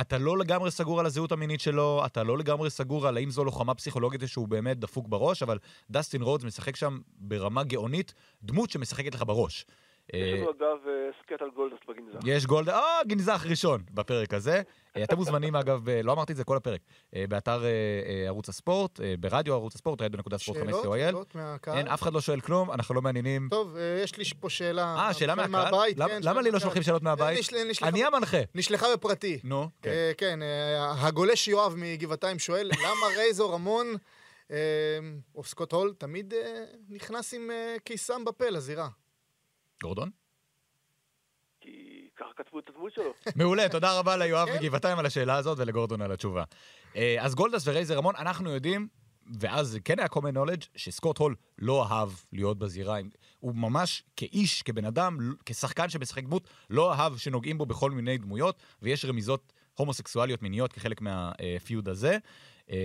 אתה לא לגמרי סגור על הזהות המינית שלו, אתה לא לגמרי סגור על האם זו לוחמה פסיכולוגית שהוא באמת דפוק בראש, אבל דסטין רודס משחק שם ברמה גאונית, דמות שמשחקת לך בראש. יש לנו אגב אה, הסכת על גולדאסט בגנזך. יש גולד, אה, גנזך ראשון בפרק הזה. אה, אתם מוזמנים, אגב, ב- לא אמרתי את זה כל הפרק, אה, באתר אה, אה, ערוץ הספורט, אה, ברדיו ערוץ הספורט, radio.sport5 שאלות? co.il. שאלות מהקהל? אין, אף אחד לא שואל כלום, אנחנו לא מעניינים. טוב, אה, יש לי פה שאלה. אה, שאלה מהקהל? למה- כן, למה לי לא. שולחים שאלות מהבית? אני המנחה. נשלחה בפרטי. נו, כן. אה, כן, אה, הגולש יואב מגבעתיים שואל, *laughs* למה רייזור רמון אה, או סקוט הול תמיד אה, נכנס עם אה, קיסם בפה לזירה? גורדון? כי ככה כתבו את הדמות שלו. *laughs* מעולה, תודה רבה ליואב כן. מגבעתיים על השאלה הזאת ולגורדון על התשובה. אה, אז גולדס ורייזר רמון, אנחנו יודעים, ואז כן היה common knowledge, שסקוט הול לא אהב להיות בזירה. הוא ממש כאיש, כבן אדם, כשחקן שמשחק דמות, לא אהב שנוגעים בו בכל מיני דמויות, ויש רמיזות הומוסקסואליות מיניות כחלק מהפיוד הזה. אה,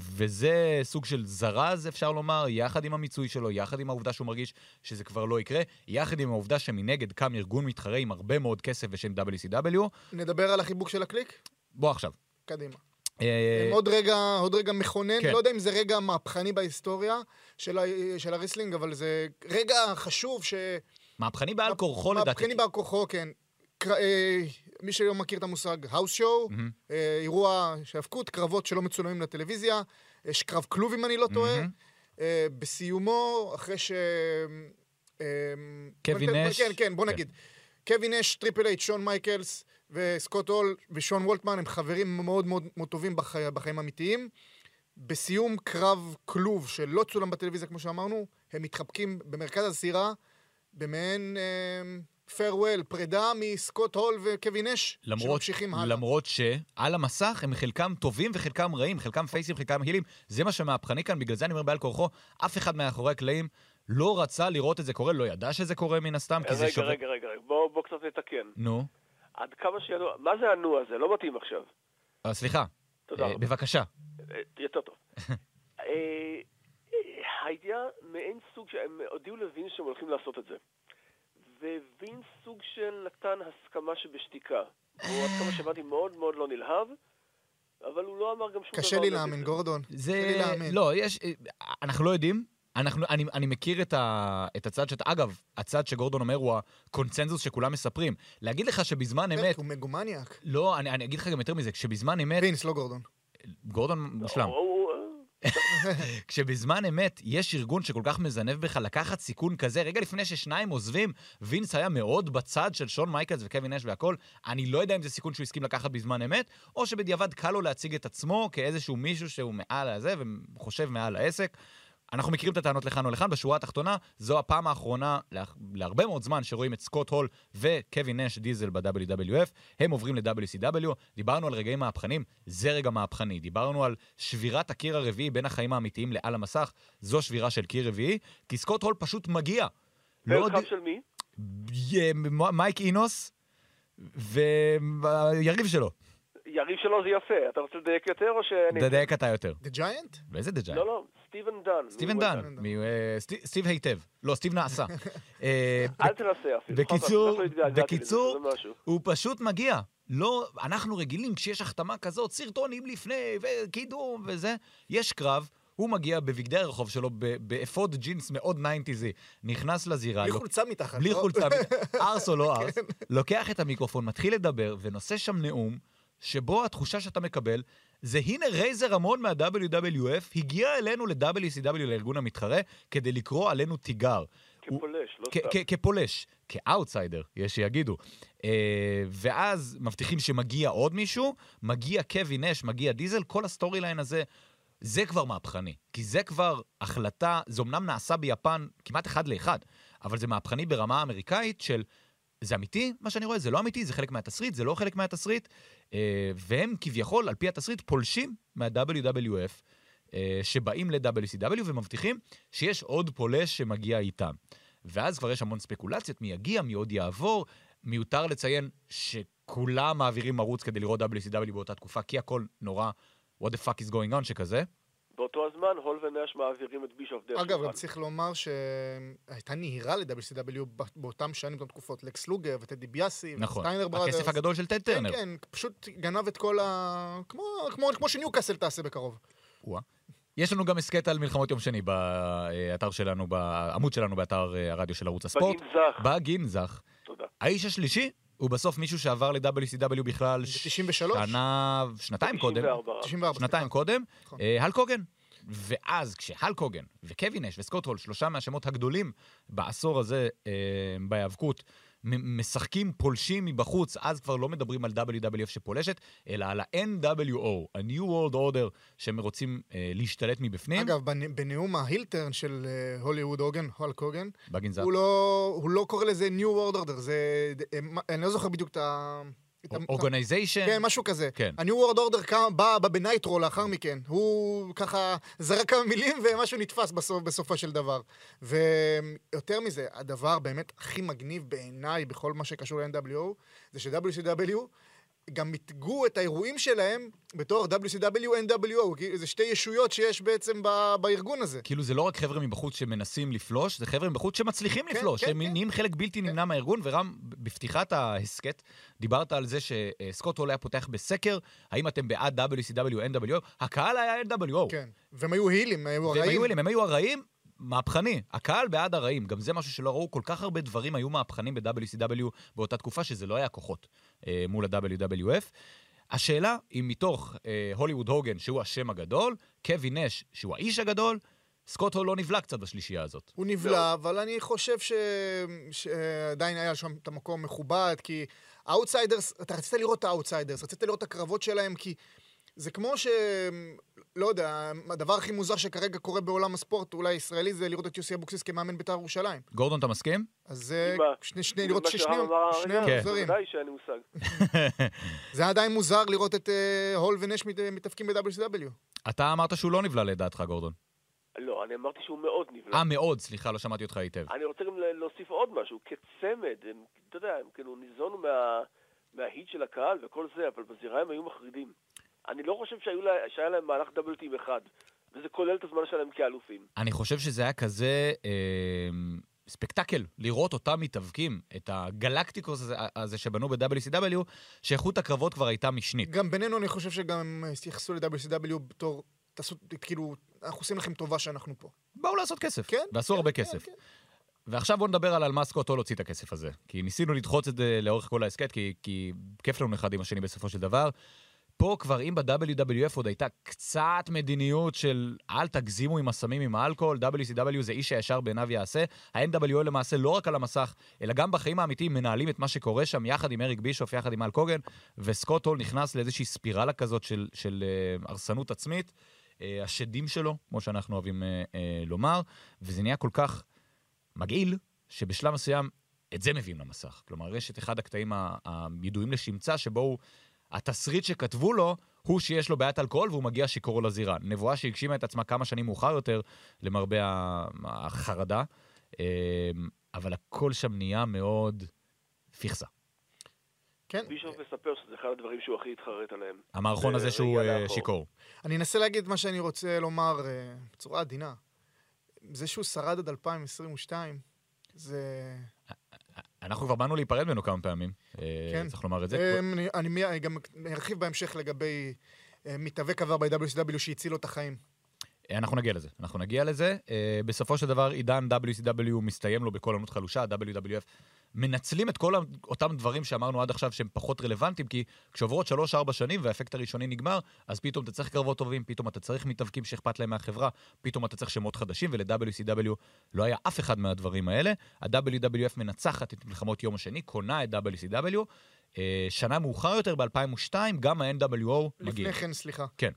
וזה סוג של זרז, אפשר לומר, יחד עם המיצוי שלו, יחד עם העובדה שהוא מרגיש שזה כבר לא יקרה, יחד עם העובדה שמנגד קם ארגון מתחרה עם הרבה מאוד כסף בשם WCW. נדבר על החיבוק של הקליק? בוא עכשיו. קדימה. אה, עוד רגע, עוד רגע מכונן, כן. לא יודע אם זה רגע מהפכני בהיסטוריה של, ה- של הריסלינג, אבל זה רגע חשוב ש... מהפכני בעל כורחו לדעתי. מהפכני בעל כורחו, כן. אה, מי שלא מכיר את המושג, האוס שואו, מהמם. אה, אירוע של האבקות, קרבות שלא מצולמים לטלוויזיה, יש קרב כלוב אם אני לא טועה. מהמם. אה, בסיומו, אחרי ש... אה, קווין בוא ניתן- נש. כן, כן, בוא כן. נגיד. קווין נש, Triple H, שון מייקלס וסקוט הול ושון וולטמן הם חברים מאוד מאוד מאוד טובים בח... בחיים האמיתיים. בסיום קרב כלוב שלא צולם בטלוויזיה, כמו שאמרנו, הם מתחבקים במרכז הזירה במעין פרוול, פרידה מסקוט הול וקווין למרות, שממשיכים הלאה. למרות שעל המסך הם חלקם טובים וחלקם רעים, חלקם פייסים, חלקם הילים. זה מה שמהפכני כאן, בגלל זה אני אומר בעל כורחו, אף אחד מאחורי הקלעים לא רצה לראות את זה קורה, לא ידע שזה קורה מן הסתם, כי זה רגע, שווה... רגע, רגע, רגע, בוא בוא קצת נתקן. נו, עד כמה שידוע, מה זה הנו הזה? לא מתאים עכשיו. אה, סליחה. תודה אה, רבה. בבקשה. אה, יותר טוב. *laughs* אה, אה, היה מעין סוג שהם הודיעו לווינס שהם הולכים לעשות את זה. ווינס סוג של נתן הסכמה שבשתיקה. הוא עד כמה שהבנתי מאוד מאוד לא נלהב, אבל הוא לא אמר גם שום דבר. קשה לי להאמין. גורדון. זה... קשה לי להאמין. לא, יש... אנחנו לא יודעים. אנחנו, אני, אני מכיר את, ה, את הצד שאתה... אגב, הצד שגורדון אומר הוא הקונצנזוס שכולם מספרים. להגיד לך שבזמן אמת... הוא מגומניאק. לא, אני, אני אגיד לך גם יותר מזה, כשבזמן אמת... וינס, לא גורדון. גורדון מושלם. הוא- הוא- *laughs* כשבזמן אמת יש ארגון שכל כך מזנב בך לקחת סיכון כזה, רגע לפני ששניים עוזבים, וינס היה מאוד בצד של שון מייקלס וקווין נש והכל, אני לא יודע אם זה סיכון שהוא הסכים לקחת בזמן אמת, או שבדיעבד קל לו להציג את עצמו כאיזשהו מישהו שהוא מעל הזה וחושב מעל העסק. אנחנו מכירים את הטענות לכאן או לכאן, בשורה התחתונה, זו הפעם האחרונה לה, להרבה מאוד זמן שרואים את סקוט הול וקווין נש דיזל ב-WWF, הם עוברים ל-WCW, דיברנו על רגעים מהפכנים, זה רגע מהפכני, דיברנו על שבירת הקיר הרביעי בין החיים האמיתיים לעל המסך, זו שבירה של קיר רביעי, כי סקוט הול פשוט מגיע. לא פרק יודע- של מי? מייק אינוס והיריב שלו, יריב שלו זה יפה. אתה רוצה לדייק יותר או שאני... תדייק אתה יותר. דה ג'יינט? ואיזה דג'יי? לא, לא, סטיבן דן. סטיבן. דן, אה, סט- סטיב היטב, לא, סטיב נעשה. *laughs* אה, אל תנסה אפילו. בקיצור, לא בקיצור, משהו. הוא פשוט מגיע. לא, אנחנו רגילים כשיש החתמה כזאת, סרטונים לפני, וקידום וזה. יש קרב, הוא מגיע בבגדי הרחוב שלו, באפוד ג'ינס מאוד 90'זי, נכנס לזירה. בלי חולצה מתחת. בלי לא? חולצה, *laughs* ערס או לא ערס, לוקח את המיקרופון, מתחיל לדבר, ונושא שם נאום, שבו התחושה שאתה מקבל, זה הנה רייזר רמון מה-WWF הגיע אלינו ל-WCW, לארגון המתחרה, כדי לקרוא עלינו תיגר. כפולש, לא סתם. כפולש, כאוטסיידר, יש שיגידו. אה, ואז מבטיחים שמגיע עוד מישהו, מגיע קווין נש, מגיע דיזל, כל ה story line הזה, זה כבר מהפכני. כי זה כבר החלטה, זה אמנם נעשה ביפן כמעט אחד לאחד, אבל זה מהפכני ברמה האמריקאית של... זה אמיתי, מה שאני רואה? זה לא אמיתי, זה חלק מהתסריט, זה לא חלק מהתסריט. אה, והם כביכול, על פי התסריט, פולשים מה-WWF, אה, שבאים ל-WCW ומבטיחים שיש עוד פולש שמגיע איתם. ואז כבר יש המון ספקולציות, מי יגיע, מי עוד יעבור. מיותר לציין שכולם מעבירים ערוץ כדי לראות WCW באותה תקופה, כי הכל נורא what the fuck is going on שכזה. באותו הזמן, הול ונש מעבירים את בישוף דרך אגב. גם צריך לומר שהייתה נהירה ל-WCW באותם שנים, באותן תקופות, לקס לוגר וטדי ביאסי, נכון. וסטיינר בראדרס. הכסף הגדול של טד כן, טרנר. כן, פשוט גנב את כל ה... כמו, כמו, כמו שניוקאסל תעשה בקרוב. וואה. יש לנו גם הסכת על מלחמות יום שני באתר שלנו, בעמוד שלנו באתר אה, הרדיו של ערוץ הספורט. בגנזך. בגנזך. תודה. האיש השלישי הוא בסוף מישהו שעבר ל-WCW בכלל זה ש- 93? שנה, שנתיים קודם. 94. 94. שנתיים. קודם, נכון. אה, הלק הוגן. ואז כשהלק הוגן וקווין אש וסקוט הול, שלושה מהשמות הגדולים בעשור הזה אה, בהיאבקות, משחקים פולשים מבחוץ, אז כבר לא מדברים על WWF שפולשת, אלא על ה-NWO, ה-New World Order, שהם רוצים אה, להשתלט מבפנים. אגב, בנ- בנאום ההילטרן של אה, הוליווד הוגן, הולק הוגן. הוא לא, הוא לא קורא לזה New World Order, זה... אה, אני לא זוכר בדיוק את ה... אורגנייזיישן. כן, משהו כזה. כן. ה-New World Order בא בא בנייטרו לאחר מכן. הוא ככה זרק כמה מילים ומשהו נתפס בסוף, בסופו של דבר. ויותר מזה, הדבר באמת הכי מגניב בעיניי בכל מה שקשור ל-NWO, זה ש-WCW גם מיתגו את האירועים שלהם בתור WCW, NWO, כי זה שתי ישויות שיש בעצם ב- בארגון הזה. כאילו זה לא רק חבר'ה מבחוץ שמנסים לפלוש, זה חבר'ה מבחוץ שמצליחים כן, לפלוש, כן, הם כן. נהיים חלק בלתי נמנע מהארגון, ורם, בפתיחת ההסכת, דיברת על זה שסקוט הול היה פותח בסקר, האם אתם בעד WCW, NWO, הקהל היה NWO. כן. והם היו הילים, הם היו והם הרעים. היו אלה, הם היו הרעים, מהפכני. הקהל בעד הרעים. גם זה משהו שלא ראו, כל כך הרבה דברים היו מהפכנים ב-WCW באותה תקופה, שזה לא היה כוחות מול ה-WWF. השאלה אם מתוך אה, הוליווד הוגן, שהוא השם הגדול, קווין נש, שהוא האיש הגדול, סקוט הול לא נבלע קצת בשלישייה הזאת. הוא נבלע, אבל אני חושב ש... שעדיין היה שם את המקום מכובד, כי ה Outsiders, אתה רצית לראות את ה Outsiders, רצית לראות את הקרבות שלהם, כי זה כמו ש... לא יודע, הדבר הכי מוזר שכרגע קורה בעולם הספורט, אולי ישראלי, זה לראות את יוסי אבוקסיס כמאמן בית"ר ירושלים. גורדון, אתה מסכים? אז שני, לראות ששני הרגע, כן. המחזרים. בוודאי שאין לי מושג. *laughs* זה עדיין מוזר לראות את אה, הול ונש מת- מתאבקים ב-WCW. אתה אמרת שהוא לא נבלע לדעתך, גורדון. לא, אני אמרתי שהוא מאוד נבלע. אה, מאוד, סליחה, לא שמעתי אותך היטב. אני רוצה גם ל- להוסיף עוד משהו, כצמד, אתה יודע, הם כאילו ניזונו מה, מההיט של הקהל וכל זה, אבל בזירה הם היו מחרידים. אני לא חושב שהיו לה, שהיה להם מהלך דאבל טים אחד, וזה כולל את הזמן שלהם כאלופים. אני חושב שזה היה כזה אה, ספקטקל, לראות אותם מתאבקים, את הגלקטיקוס הזה, הזה שבנו ב-WCW, שאיכות הקרבות כבר הייתה משנית. גם בינינו, אני חושב שגם הם התייחסו ל-WCW בתור, תעשו, כאילו, אנחנו עושים לכם טובה שאנחנו פה. באו לעשות כסף, כן, ועשו כן, הרבה כן, כסף. כן. ועכשיו בואו נדבר על על מה סקוט הול הוציא את הכסף הזה. כי ניסינו לדחוץ את זה לאורך כל ההסכת, כי, כי כיף לנו אחד עם השני בסופו של דבר. פה כבר, אם ב-WWF עוד הייתה קצת מדיניות של אל תגזימו עם הסמים עם האלכוהול, WCW זה איש הישר בעיניו יעשה. ה-NWO למעשה לא רק על המסך, אלא גם בחיים האמיתיים מנהלים את מה שקורה שם יחד עם אריק בישוף, יחד עם אל קוגן, וסקוט הול נכנס לאיזושהי ספירלה כזאת של, של uh, הרסנות עצמית. uh, השדים שלו, כמו שאנחנו אוהבים uh, uh, לומר, וזה נהיה כל כך מגעיל, שבשלב מסוים את זה מביאים למסך. כלומר, יש את אחד הקטעים הידועים לשמצה, שבו הוא, התסריט שכתבו לו, הוא שיש לו בעיית אלכוהול והוא מגיע שיכור לזירה. נבואה שהגשימה את עצמה כמה שנים מאוחר יותר, למרבה החרדה, אמ, אבל הכל שם נהיה מאוד פיכסה. כן. בישוף מספר שזה אחד הדברים שהוא הכי התחרט עליהם. המערכון הזה זה שהוא אה. שיכור. אני אנסה להגיד מה שאני רוצה לומר אה, בצורה עדינה. זה שהוא שרד עד 2022, זה... אנחנו כבר באנו להיפרד ממנו כמה פעמים, אה, כן. צריך לומר את זה. אה, אני, גם ארחיב בהמשך לגבי אה, מתאבק עבר ב-WCW שהציל לו את החיים. אנחנו נגיע לזה, אנחנו נגיע לזה. אה, בסופו של דבר, עידן WCW מסתיים לו בקול ענות חלושה, ה-WWF מנצלים את כל אותם דברים שאמרנו עד עכשיו שהם פחות רלוונטיים, כי כשעוברות 3-4 שנים והאפקט הראשוני נגמר, אז פתאום אתה צריך קרבות טובים, פתאום אתה צריך מתאבקים שאכפת להם מהחברה, פתאום אתה צריך שמות חדשים, ול-WCW לא היה אף אחד מהדברים האלה. ה-WWF מנצחת את מלחמות יום השני, קונה את WCW. אה, שנה מאוחר יותר, ב-2002, גם ה-NWO מגיע. לפני כן, סליחה. כן.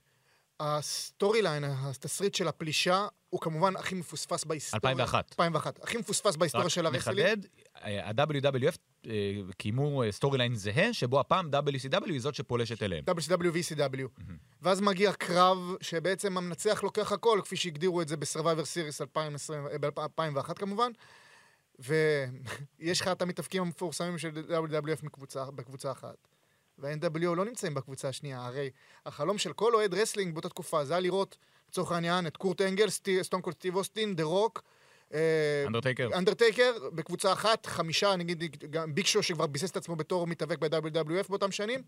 ה story line, התסריט של הפלישה, הוא כמובן הכי מפוספס בהיסטוריה. 2001. 2001. הכי מפוספס בהיסטוריה רק של ה wrestling. נחדד, אה, ה-WWF אה, קיימו אה, story line זהה, שבו הפעם WCW היא זאת שפולשת אליהם. WCW ו-ECW. ואז מגיע קרב שבעצם המנצח לוקח הכל, כפי שהגדירו את זה ב-Survivor Series 2020, אה, ב-2001 כמובן. ויש *laughs* לך את המתאבקים המפורסמים של WWF בקבוצה אחת. וה-NWO לא נמצאים בקבוצה השנייה, הרי החלום של כל אוהד wrestling באותה תקופה זה היה לראות, לצורך העניין, את קורט אנגל, סטון קולד סטיב אוסטין, דה רוק, אה, אנדרטייקר. אנדרטייקר, בקבוצה אחת, חמישה, נגיד גם ביג שו שכבר ביסס את עצמו בתור מתאבק ב-WWF באותם שנים,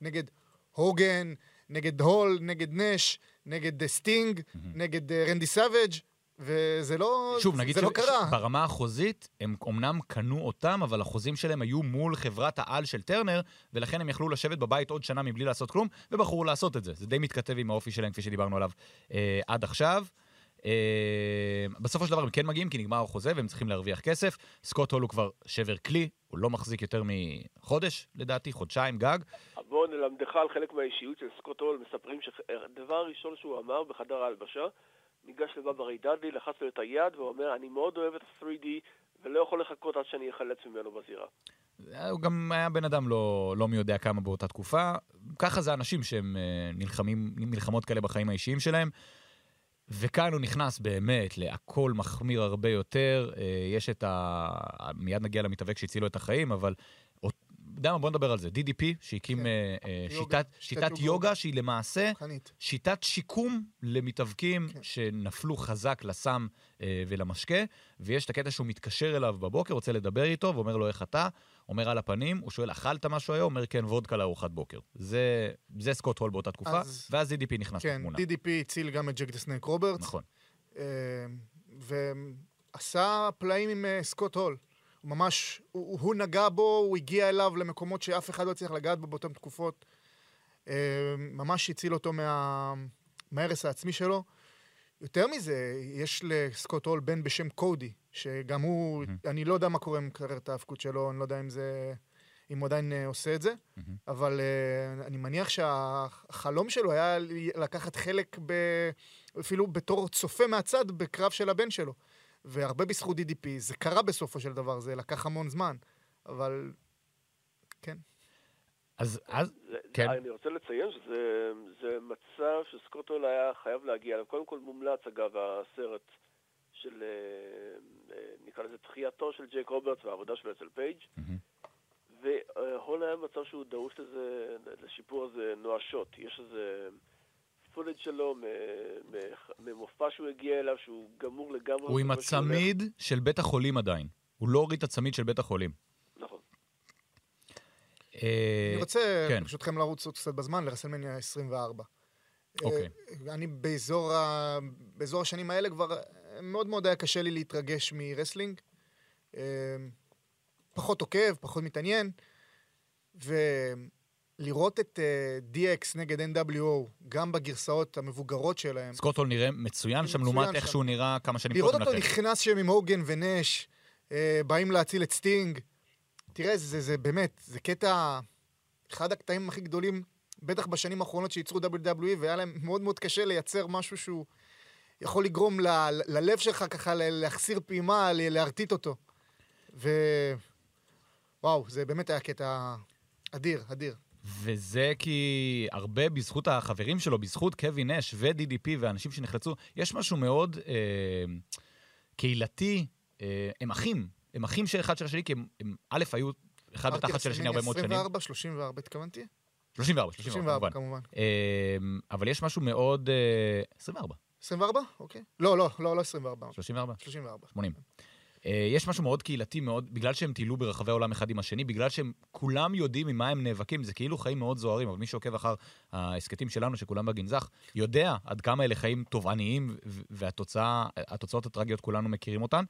נגד הוגן, נגד הול, נגד נש, נגד אה, סטינג, נגד אה, רנדי סאביג', וזה לא, שוב, נגיד זה לא קרה. ברמה החוזית, הם אמנם קנו אותם, אבל החוזים שלהם היו מול חברת העל של טרנר, ולכן הם יכלו לשבת בבית עוד שנה מבלי לעשות כלום, ובחרו לעשות את זה. זה די מתכתב עם האופי שלהם, כפי שדיברנו עליו אה, עד עכשיו. אה, בסופו של דבר הם כן מגיעים, כי נגמר החוזה והם צריכים להרוויח כסף. סקוט הול הוא כבר שבר כלי, הוא לא מחזיק יותר מחודש, לדעתי, חודשיים גג. בואו נלמדך על חלק מהאישיות של סקוט הול, מספרים שהדבר הראשון שהוא אמר בחדר ההלבשה, ניגש לבבא דאדלי, לחץ לו את היד, והוא אומר, אני מאוד אוהב את ה-3D, ולא יכול לחכות עד שאני אחלץ ממנו בזירה. הוא גם היה בן אדם לא, לא מי יודע כמה באותה תקופה. ככה זה אנשים שהם אה, נלחמים מלחמות כאלה בחיים האישיים שלהם. וכאן הוא נכנס באמת להכל מחמיר הרבה יותר. אה, יש את ה... מיד נגיע למתאבק שהציל לו את החיים, אבל יודע מה, בוא נדבר על זה. DDP, שהקים כן. אה, אה, יוגה, שיטת, שיטת שיטת יוגה. יוגה, שהיא למעשה חנית. שיטת שיקום למתאבקים כן. שנפלו חזק לסם אה, ולמשקה, ויש את הקטע שהוא מתקשר אליו בבוקר, רוצה לדבר איתו, ואומר לו איך אתה, אומר על הפנים, הוא שואל, אכלת משהו היום? אומר, כן, וודקה לארוחת בוקר. זה, זה סקוט הול באותה תקופה, אז- ואז DDP נכנס כן, לתמונה. DDP הציל גם את ג'ק דה סנייק רוברטס. נכון. אה, ועשה פלאים עם סקוט הול. ממש, הוא, הוא נגע בו, הוא הגיע אליו למקומות שאף אחד לא הצליח לגעת בו באותן תקופות. אה, ממש הציל אותו מה, מההרס העצמי שלו. יותר מזה, יש לסקוט הול בן בשם קודי, שגם הוא, אני לא יודע מה קורה עם קריירת ההאבקות שלו, אני לא יודע אם זה... אם הוא עדיין אה, עושה את זה, אבל אה, אני מניח שהחלום שלו היה לקחת חלק ב... אפילו בתור צופה מהצד בקרב של הבן שלו. והרבה בזכות DDP, זה קרה בסופו של דבר, זה לקח המון זמן, אבל כן. אז, אז, זה, כן. אני רוצה לציין שזה זה מצב שסקוט הול היה חייב להגיע אליו. קודם כל מומלץ, אגב, הסרט של, אה, אה, נקרא לזה, תחייתו של ג'ייק רוברטס והעבודה שלו אצל פייג'. והול היה במצב שהוא דרוש לזה, לשיפור הזה נואשות. יש איזה פולד שלו ממופע שהוא הגיע אליו, שהוא גמור לגמרי. הוא עם ה... הולך. הצמיד של בית החולים עדיין. הוא לא הוריד את הצמיד של בית החולים. נכון. אה, אני רוצה, כן. ברשותכם, לרוץ עוד קצת בזמן, לרסלמניה 24. אוקיי. אה, אני באזור, ה... באזור השנים האלה כבר אה, מאוד מאוד היה קשה לי להתרגש מ wrestling. אה, פחות עוקב, פחות מתעניין, ולראות את אה, DX נגד NWO, גם בגרסאות המבוגרות שלהם, סקוט הול נראה מצוין שם, לעומת איך. שהוא נראה כמה שנים לראות קודם אותו לכן. נכנס שם עם הוגן ונש, אה, באים להציל את סטינג. תראה, זה, זה באמת, זה קטע, אחד הקטעים הכי גדולים, בטח בשנים האחרונות שייצרו WWE, והיה להם מאוד מאוד קשה לייצר משהו שהוא יכול לגרום ל, ל- ללב שלך ככה להחסיר פעימה, להרטיט אותו. ו... וואו, זה באמת היה קטע אדיר, אדיר. וזה כי הרבה בזכות החברים שלו, בזכות קווי נש ו-DDP והאנשים שנחלצו, יש משהו מאוד אה, קהילתי, אה, הם אחים, הם אחים של אחד של השני, כי הם, הם א', היו אחד בתחת של השני הרבה מאוד שנים. 24, 34 התכוונתי? 34, 34, 34 כמובן. כמובן. אה, אבל יש משהו מאוד... אה, 24, 24? אוקיי. לא, לא, לא, לא 24. 34, 34. 80. אה, יש משהו מאוד קהילתי מאוד, בגלל שהם טיילו ברחבי העולם אחד עם השני, בגלל שהם כולם יודעים עם מה הם נאבקים, זה כאילו חיים מאוד זוהרים, אבל מי שעוקב אחר ההסכתים שלנו, שכולם בגנזך, יודע עד כמה אלה חיים תובעניים, והתוצאות הטרגיות כולנו מכירים אותן.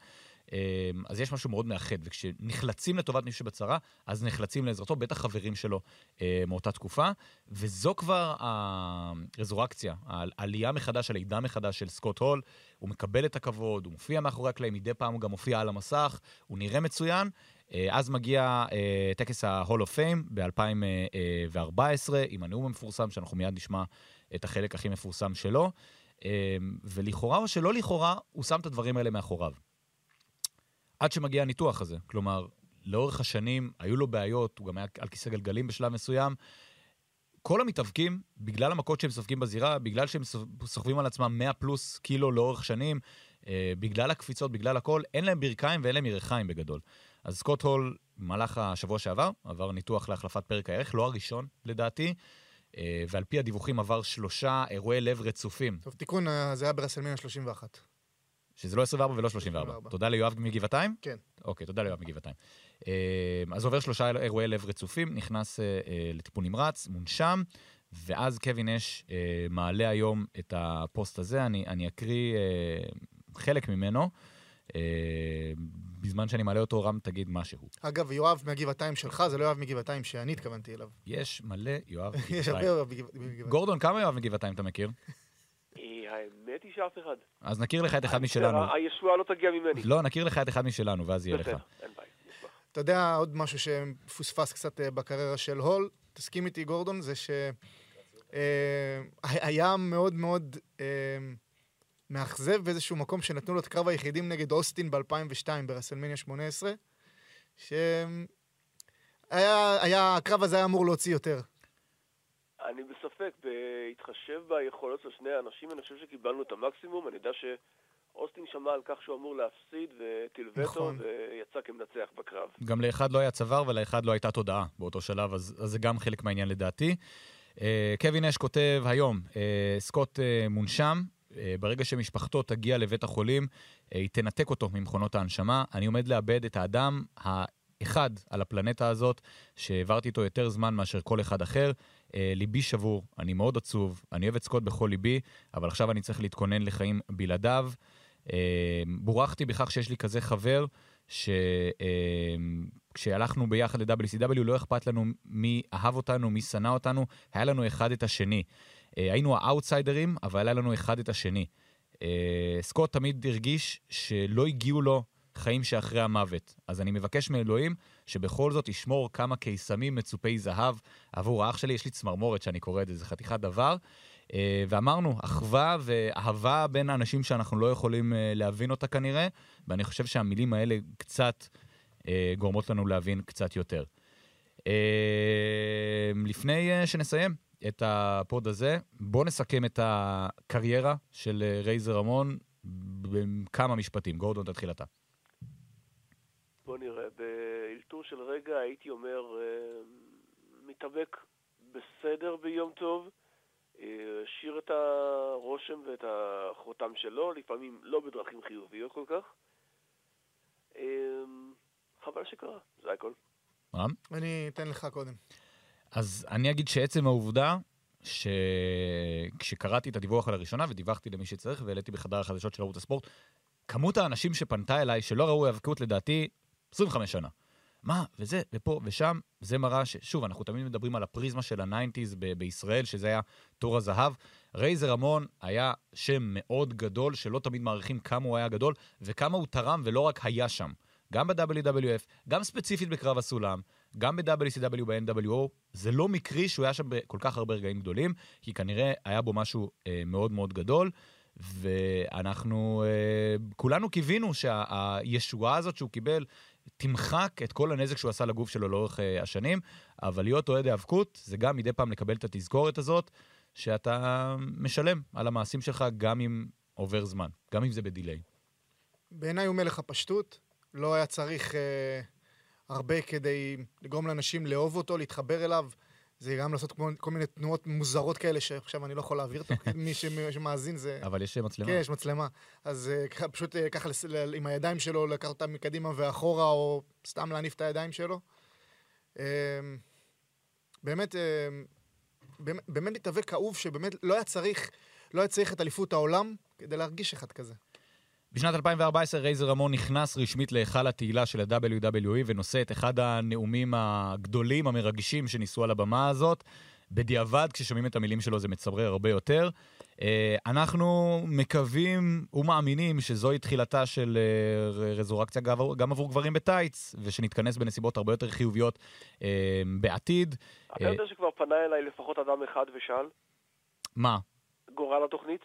אה, אז יש משהו מאוד מאחד, וכשנחלצים לטובת מישהו שבצרה, אז נחלצים לעזרתו, בטח חברים שלו אה, מאותה תקופה, וזו כבר הרזורקציה, העלייה מחדש, הלידה מחדש של סקוט הול, הוא מקבל את הכבוד, הוא מופיע מאחורי הקלעים, מדי פעם הוא גם מופיע על המסך, הוא נראה מצוין. אה, אז מגיע אה, טקס ה-Hall of Fame ב-2014, עם הנאום המפורסם, שאנחנו מיד נשמע את החלק הכי מפורסם שלו. אה, ולכאורה או שלא לכאורה, הוא שם את הדברים האלה מאחוריו. עד שמגיע הניתוח הזה. כלומר, לאורך השנים היו לו בעיות, הוא גם היה על כיסא גלגלים בשלב מסוים. כל המתאבקים, בגלל המכות שהם סופגים בזירה, בגלל שהם סוחבים על עצמם 100 פלוס קילו לאורך שנים, אה, בגלל הקפיצות, בגלל הכל, אין להם ברכיים ואין להם ירכיים בגדול. אז סקוט הול, במהלך השבוע שעבר, עבר ניתוח להחלפת פרק הערך, לא הראשון לדעתי, אה, ועל פי הדיווחים עבר שלושה אירועי לב רצופים, טוב, תיקון, אה, זה היה ברסלמניה 31. שזה לא 24 ולא 34. 34. תודה ליואב מגבעתיים? כן. אוקיי, תודה ליואב מגבעתיים. אה, אז עובר שלושה אירועי לב רצופים, נכנס אה, אה, לטיפול נמרץ, מונשם, ואז קווין אש אה, מעלה היום את הפוסט הזה, אני, אני אקריא חלק ממנו. בזמן שאני מעלה אותו, רם, תגיד משהו. אגב, יואב מהגבעתיים שלך, זה לא יואב מגבעתיים שאני התכוונתי אליו. יש מלא יואב *laughs* יש מגבעתיים. הרבה יואב מגבע- מגבעתיים. גורדון, כמה יואב מגבעתיים אתה מכיר? אה, האמת היא שאף אחד. אז נכיר לך את אחד משלנו. הישועה לא תגיע ממני. לא, נכיר לך את אחד משלנו, ואז יהיה לך. בסדר, אין בעיה. אתה יודע, עוד משהו שפוספס קצת אה, בקריירה של הול, תסכים איתי, גורדון, זה שהיה מאוד מאוד אה, מאכזב באיזשהו מקום שנתנו לו את קרב היחידים נגד אוסטין ב-2002 ברסלמניה 18, שהיה, היה, הקרב הזה היה אמור להוציא יותר. בספק, בהתחשב ביכולות של שני האנשים, אני חושב שקיבלנו את המקסימום. אני יודע אוסטין שמע על כך שהוא אמור להפסיד וטילווטו נכון. ויצא כמנצח בקרב. גם לאחד לא היה צוואר ולאחד לא הייתה תודעה באותו שלב, אז, אז זה גם חלק מהעניין לדעתי. אה, קווין אש כותב היום, אה, סקוט אה, מונשם, ברגע שמשפחתו תגיע לבית החולים, היא תנתק אותו ממכונות ההנשמה. אני עומד לאבד את האדם האחד על הפלנטה הזאת, שהעברתי איתו יותר זמן מאשר כל אחד אחר. אה, ליבי שבור, אני מאוד עצוב, אני אוהב את סקוט בכל ליבי, אבל עכשיו אני צריך להתכונן לחיים בלעדיו. אה, בורכתי בכך שיש לי כזה חבר, שכשהלכנו ביחד ל-WCW לא אכפת לנו מי אהב אותנו, מי שנא אותנו, היה לנו אחד את השני. אה, היינו האאוטסיידרים, אבל היה לנו אחד את השני. אה, סקוט תמיד הרגיש שלא הגיעו לו חיים שאחרי המוות. אז אני מבקש מאלוהים שבכל זאת ישמור כמה קיסמים מצופי זהב עבור האח שלי. יש לי צמרמורת שאני קורא את זה, זה חתיכת דבר. אה, ואמרנו, אחווה ואהבה בין האנשים שאנחנו לא יכולים אה, להבין אותה כנראה, ואני חושב שהמילים האלה קצת אה, גורמות לנו להבין קצת יותר. לפני שנסיים את הפוד הזה, בואו נסכם את הקריירה של רייזר רמון בכמה משפטים. גורדון, תתחיל אתה. בוא נראה, באלתור של רגע הייתי אומר, אה, מתאבק בסדר ביום טוב, אה, השאיר את הרושם ואת החותם שלו, לפעמים לא בדרכים חיוביות כל כך. אה, חבל שקרה, זה הכל. רם? אני אתן לך קודם. אז אני אגיד שעצם העובדה שכשקראתי את הדיווח על הראשונה ודיווחתי למי שצריך והעליתי בחדר החדשות של ערוץ הספורט, כמות האנשים שפנתה אליי שלא ראו האבקות לדעתי 25 שנה. מה, וזה, ופה ושם, זה מראה ש... שוב, אנחנו תמיד מדברים על הפריזמה של ה nineties ב- בישראל, שזה היה תור הזהב. רייזר רמון היה שם מאוד גדול, שלא תמיד מעריכים כמה הוא היה גדול, וכמה הוא תרם ולא רק היה שם. גם ב-WWF, גם ספציפית בקרב הסולם, גם ב-WCW ב-NWO, זה לא מקרי שהוא היה שם בכל כך הרבה רגעים גדולים, כי כנראה היה בו משהו אה, מאוד מאוד גדול, ואנחנו אה, כולנו קיווינו שהישועה הזאת שהוא קיבל תמחק את כל הנזק שהוא עשה לגוף שלו לאורך אה, השנים, אבל להיות אוהד האבקות זה גם מדי פעם לקבל את התזכורת הזאת, שאתה משלם על המעשים שלך גם אם עובר זמן, גם אם זה בדיליי. בעיניי הוא מלך הפשטות, לא היה צריך אה, הרבה כדי לגרום לאנשים לאהוב אותו, להתחבר אליו. זה גם לעשות כמו, כל מיני תנועות מוזרות כאלה, שעכשיו אני לא יכול להעביר אותן, *laughs* מי שמ- שמאזין זה... אבל יש מצלמה. כן, יש מצלמה. אז אה, פשוט אה, ככה לס- עם הידיים שלו, לקחת אותם מקדימה ואחורה, או סתם להניף את הידיים שלו. באמת, אה, באמת- באמת מתאבק כאוב, שבאמת לא היה צריך, לא היה צריך את אליפות העולם כדי להרגיש אחד כזה. בשנת 2014 רייזר רמון נכנס רשמית להיכל התהילה של ה-WWE ונושא את אחד הנאומים הגדולים, המרגשים, שניסו על הבמה הזאת. בדיעבד, כששומעים את המילים שלו זה מצמרר הרבה יותר. אה, אנחנו מקווים ומאמינים שזוהי תחילתה של אה, רזורקציה גם עבור גברים בטייץ, ושנתכנס בנסיבות הרבה יותר חיוביות אה, בעתיד. אתה יודע שכבר פנה אליי לפחות אדם אחד ושאל, מה? גורל התוכנית?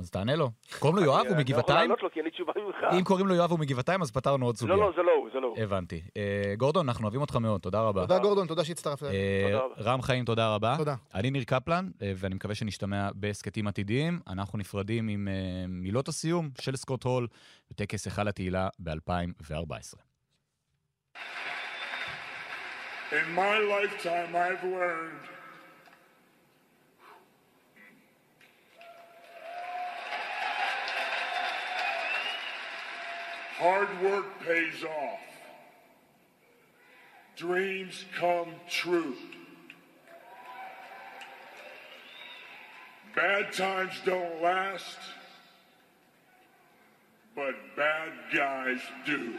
אז תענה לו. קוראים לו יואב, הוא אני לא יכול מגבעתיים? לענות לו כי אין לי תשובה ממך. אם קוראים לו יואב הוא מגבעתיים, אז פתרנו עוד סוגיה. לא, לא, זה לא הוא, זה לא הוא. הבנתי. אה, גורדון, אנחנו אוהבים אותך מאוד, תודה רבה. תודה, גורדון, תודה שהצטרפת. אה, תודה רבה. רם חיים, תודה רבה. תודה. אני ניר קפלן, אה, ואני מקווה שנשתמע בהסכתים עתידיים. אנחנו נפרדים עם מילות הסיום של סקוט הול בטקס היכל התהילה ב-2014. In my lifetime, I've learned hard work pays off. Dreams come true. Bad times don't last, but bad guys do.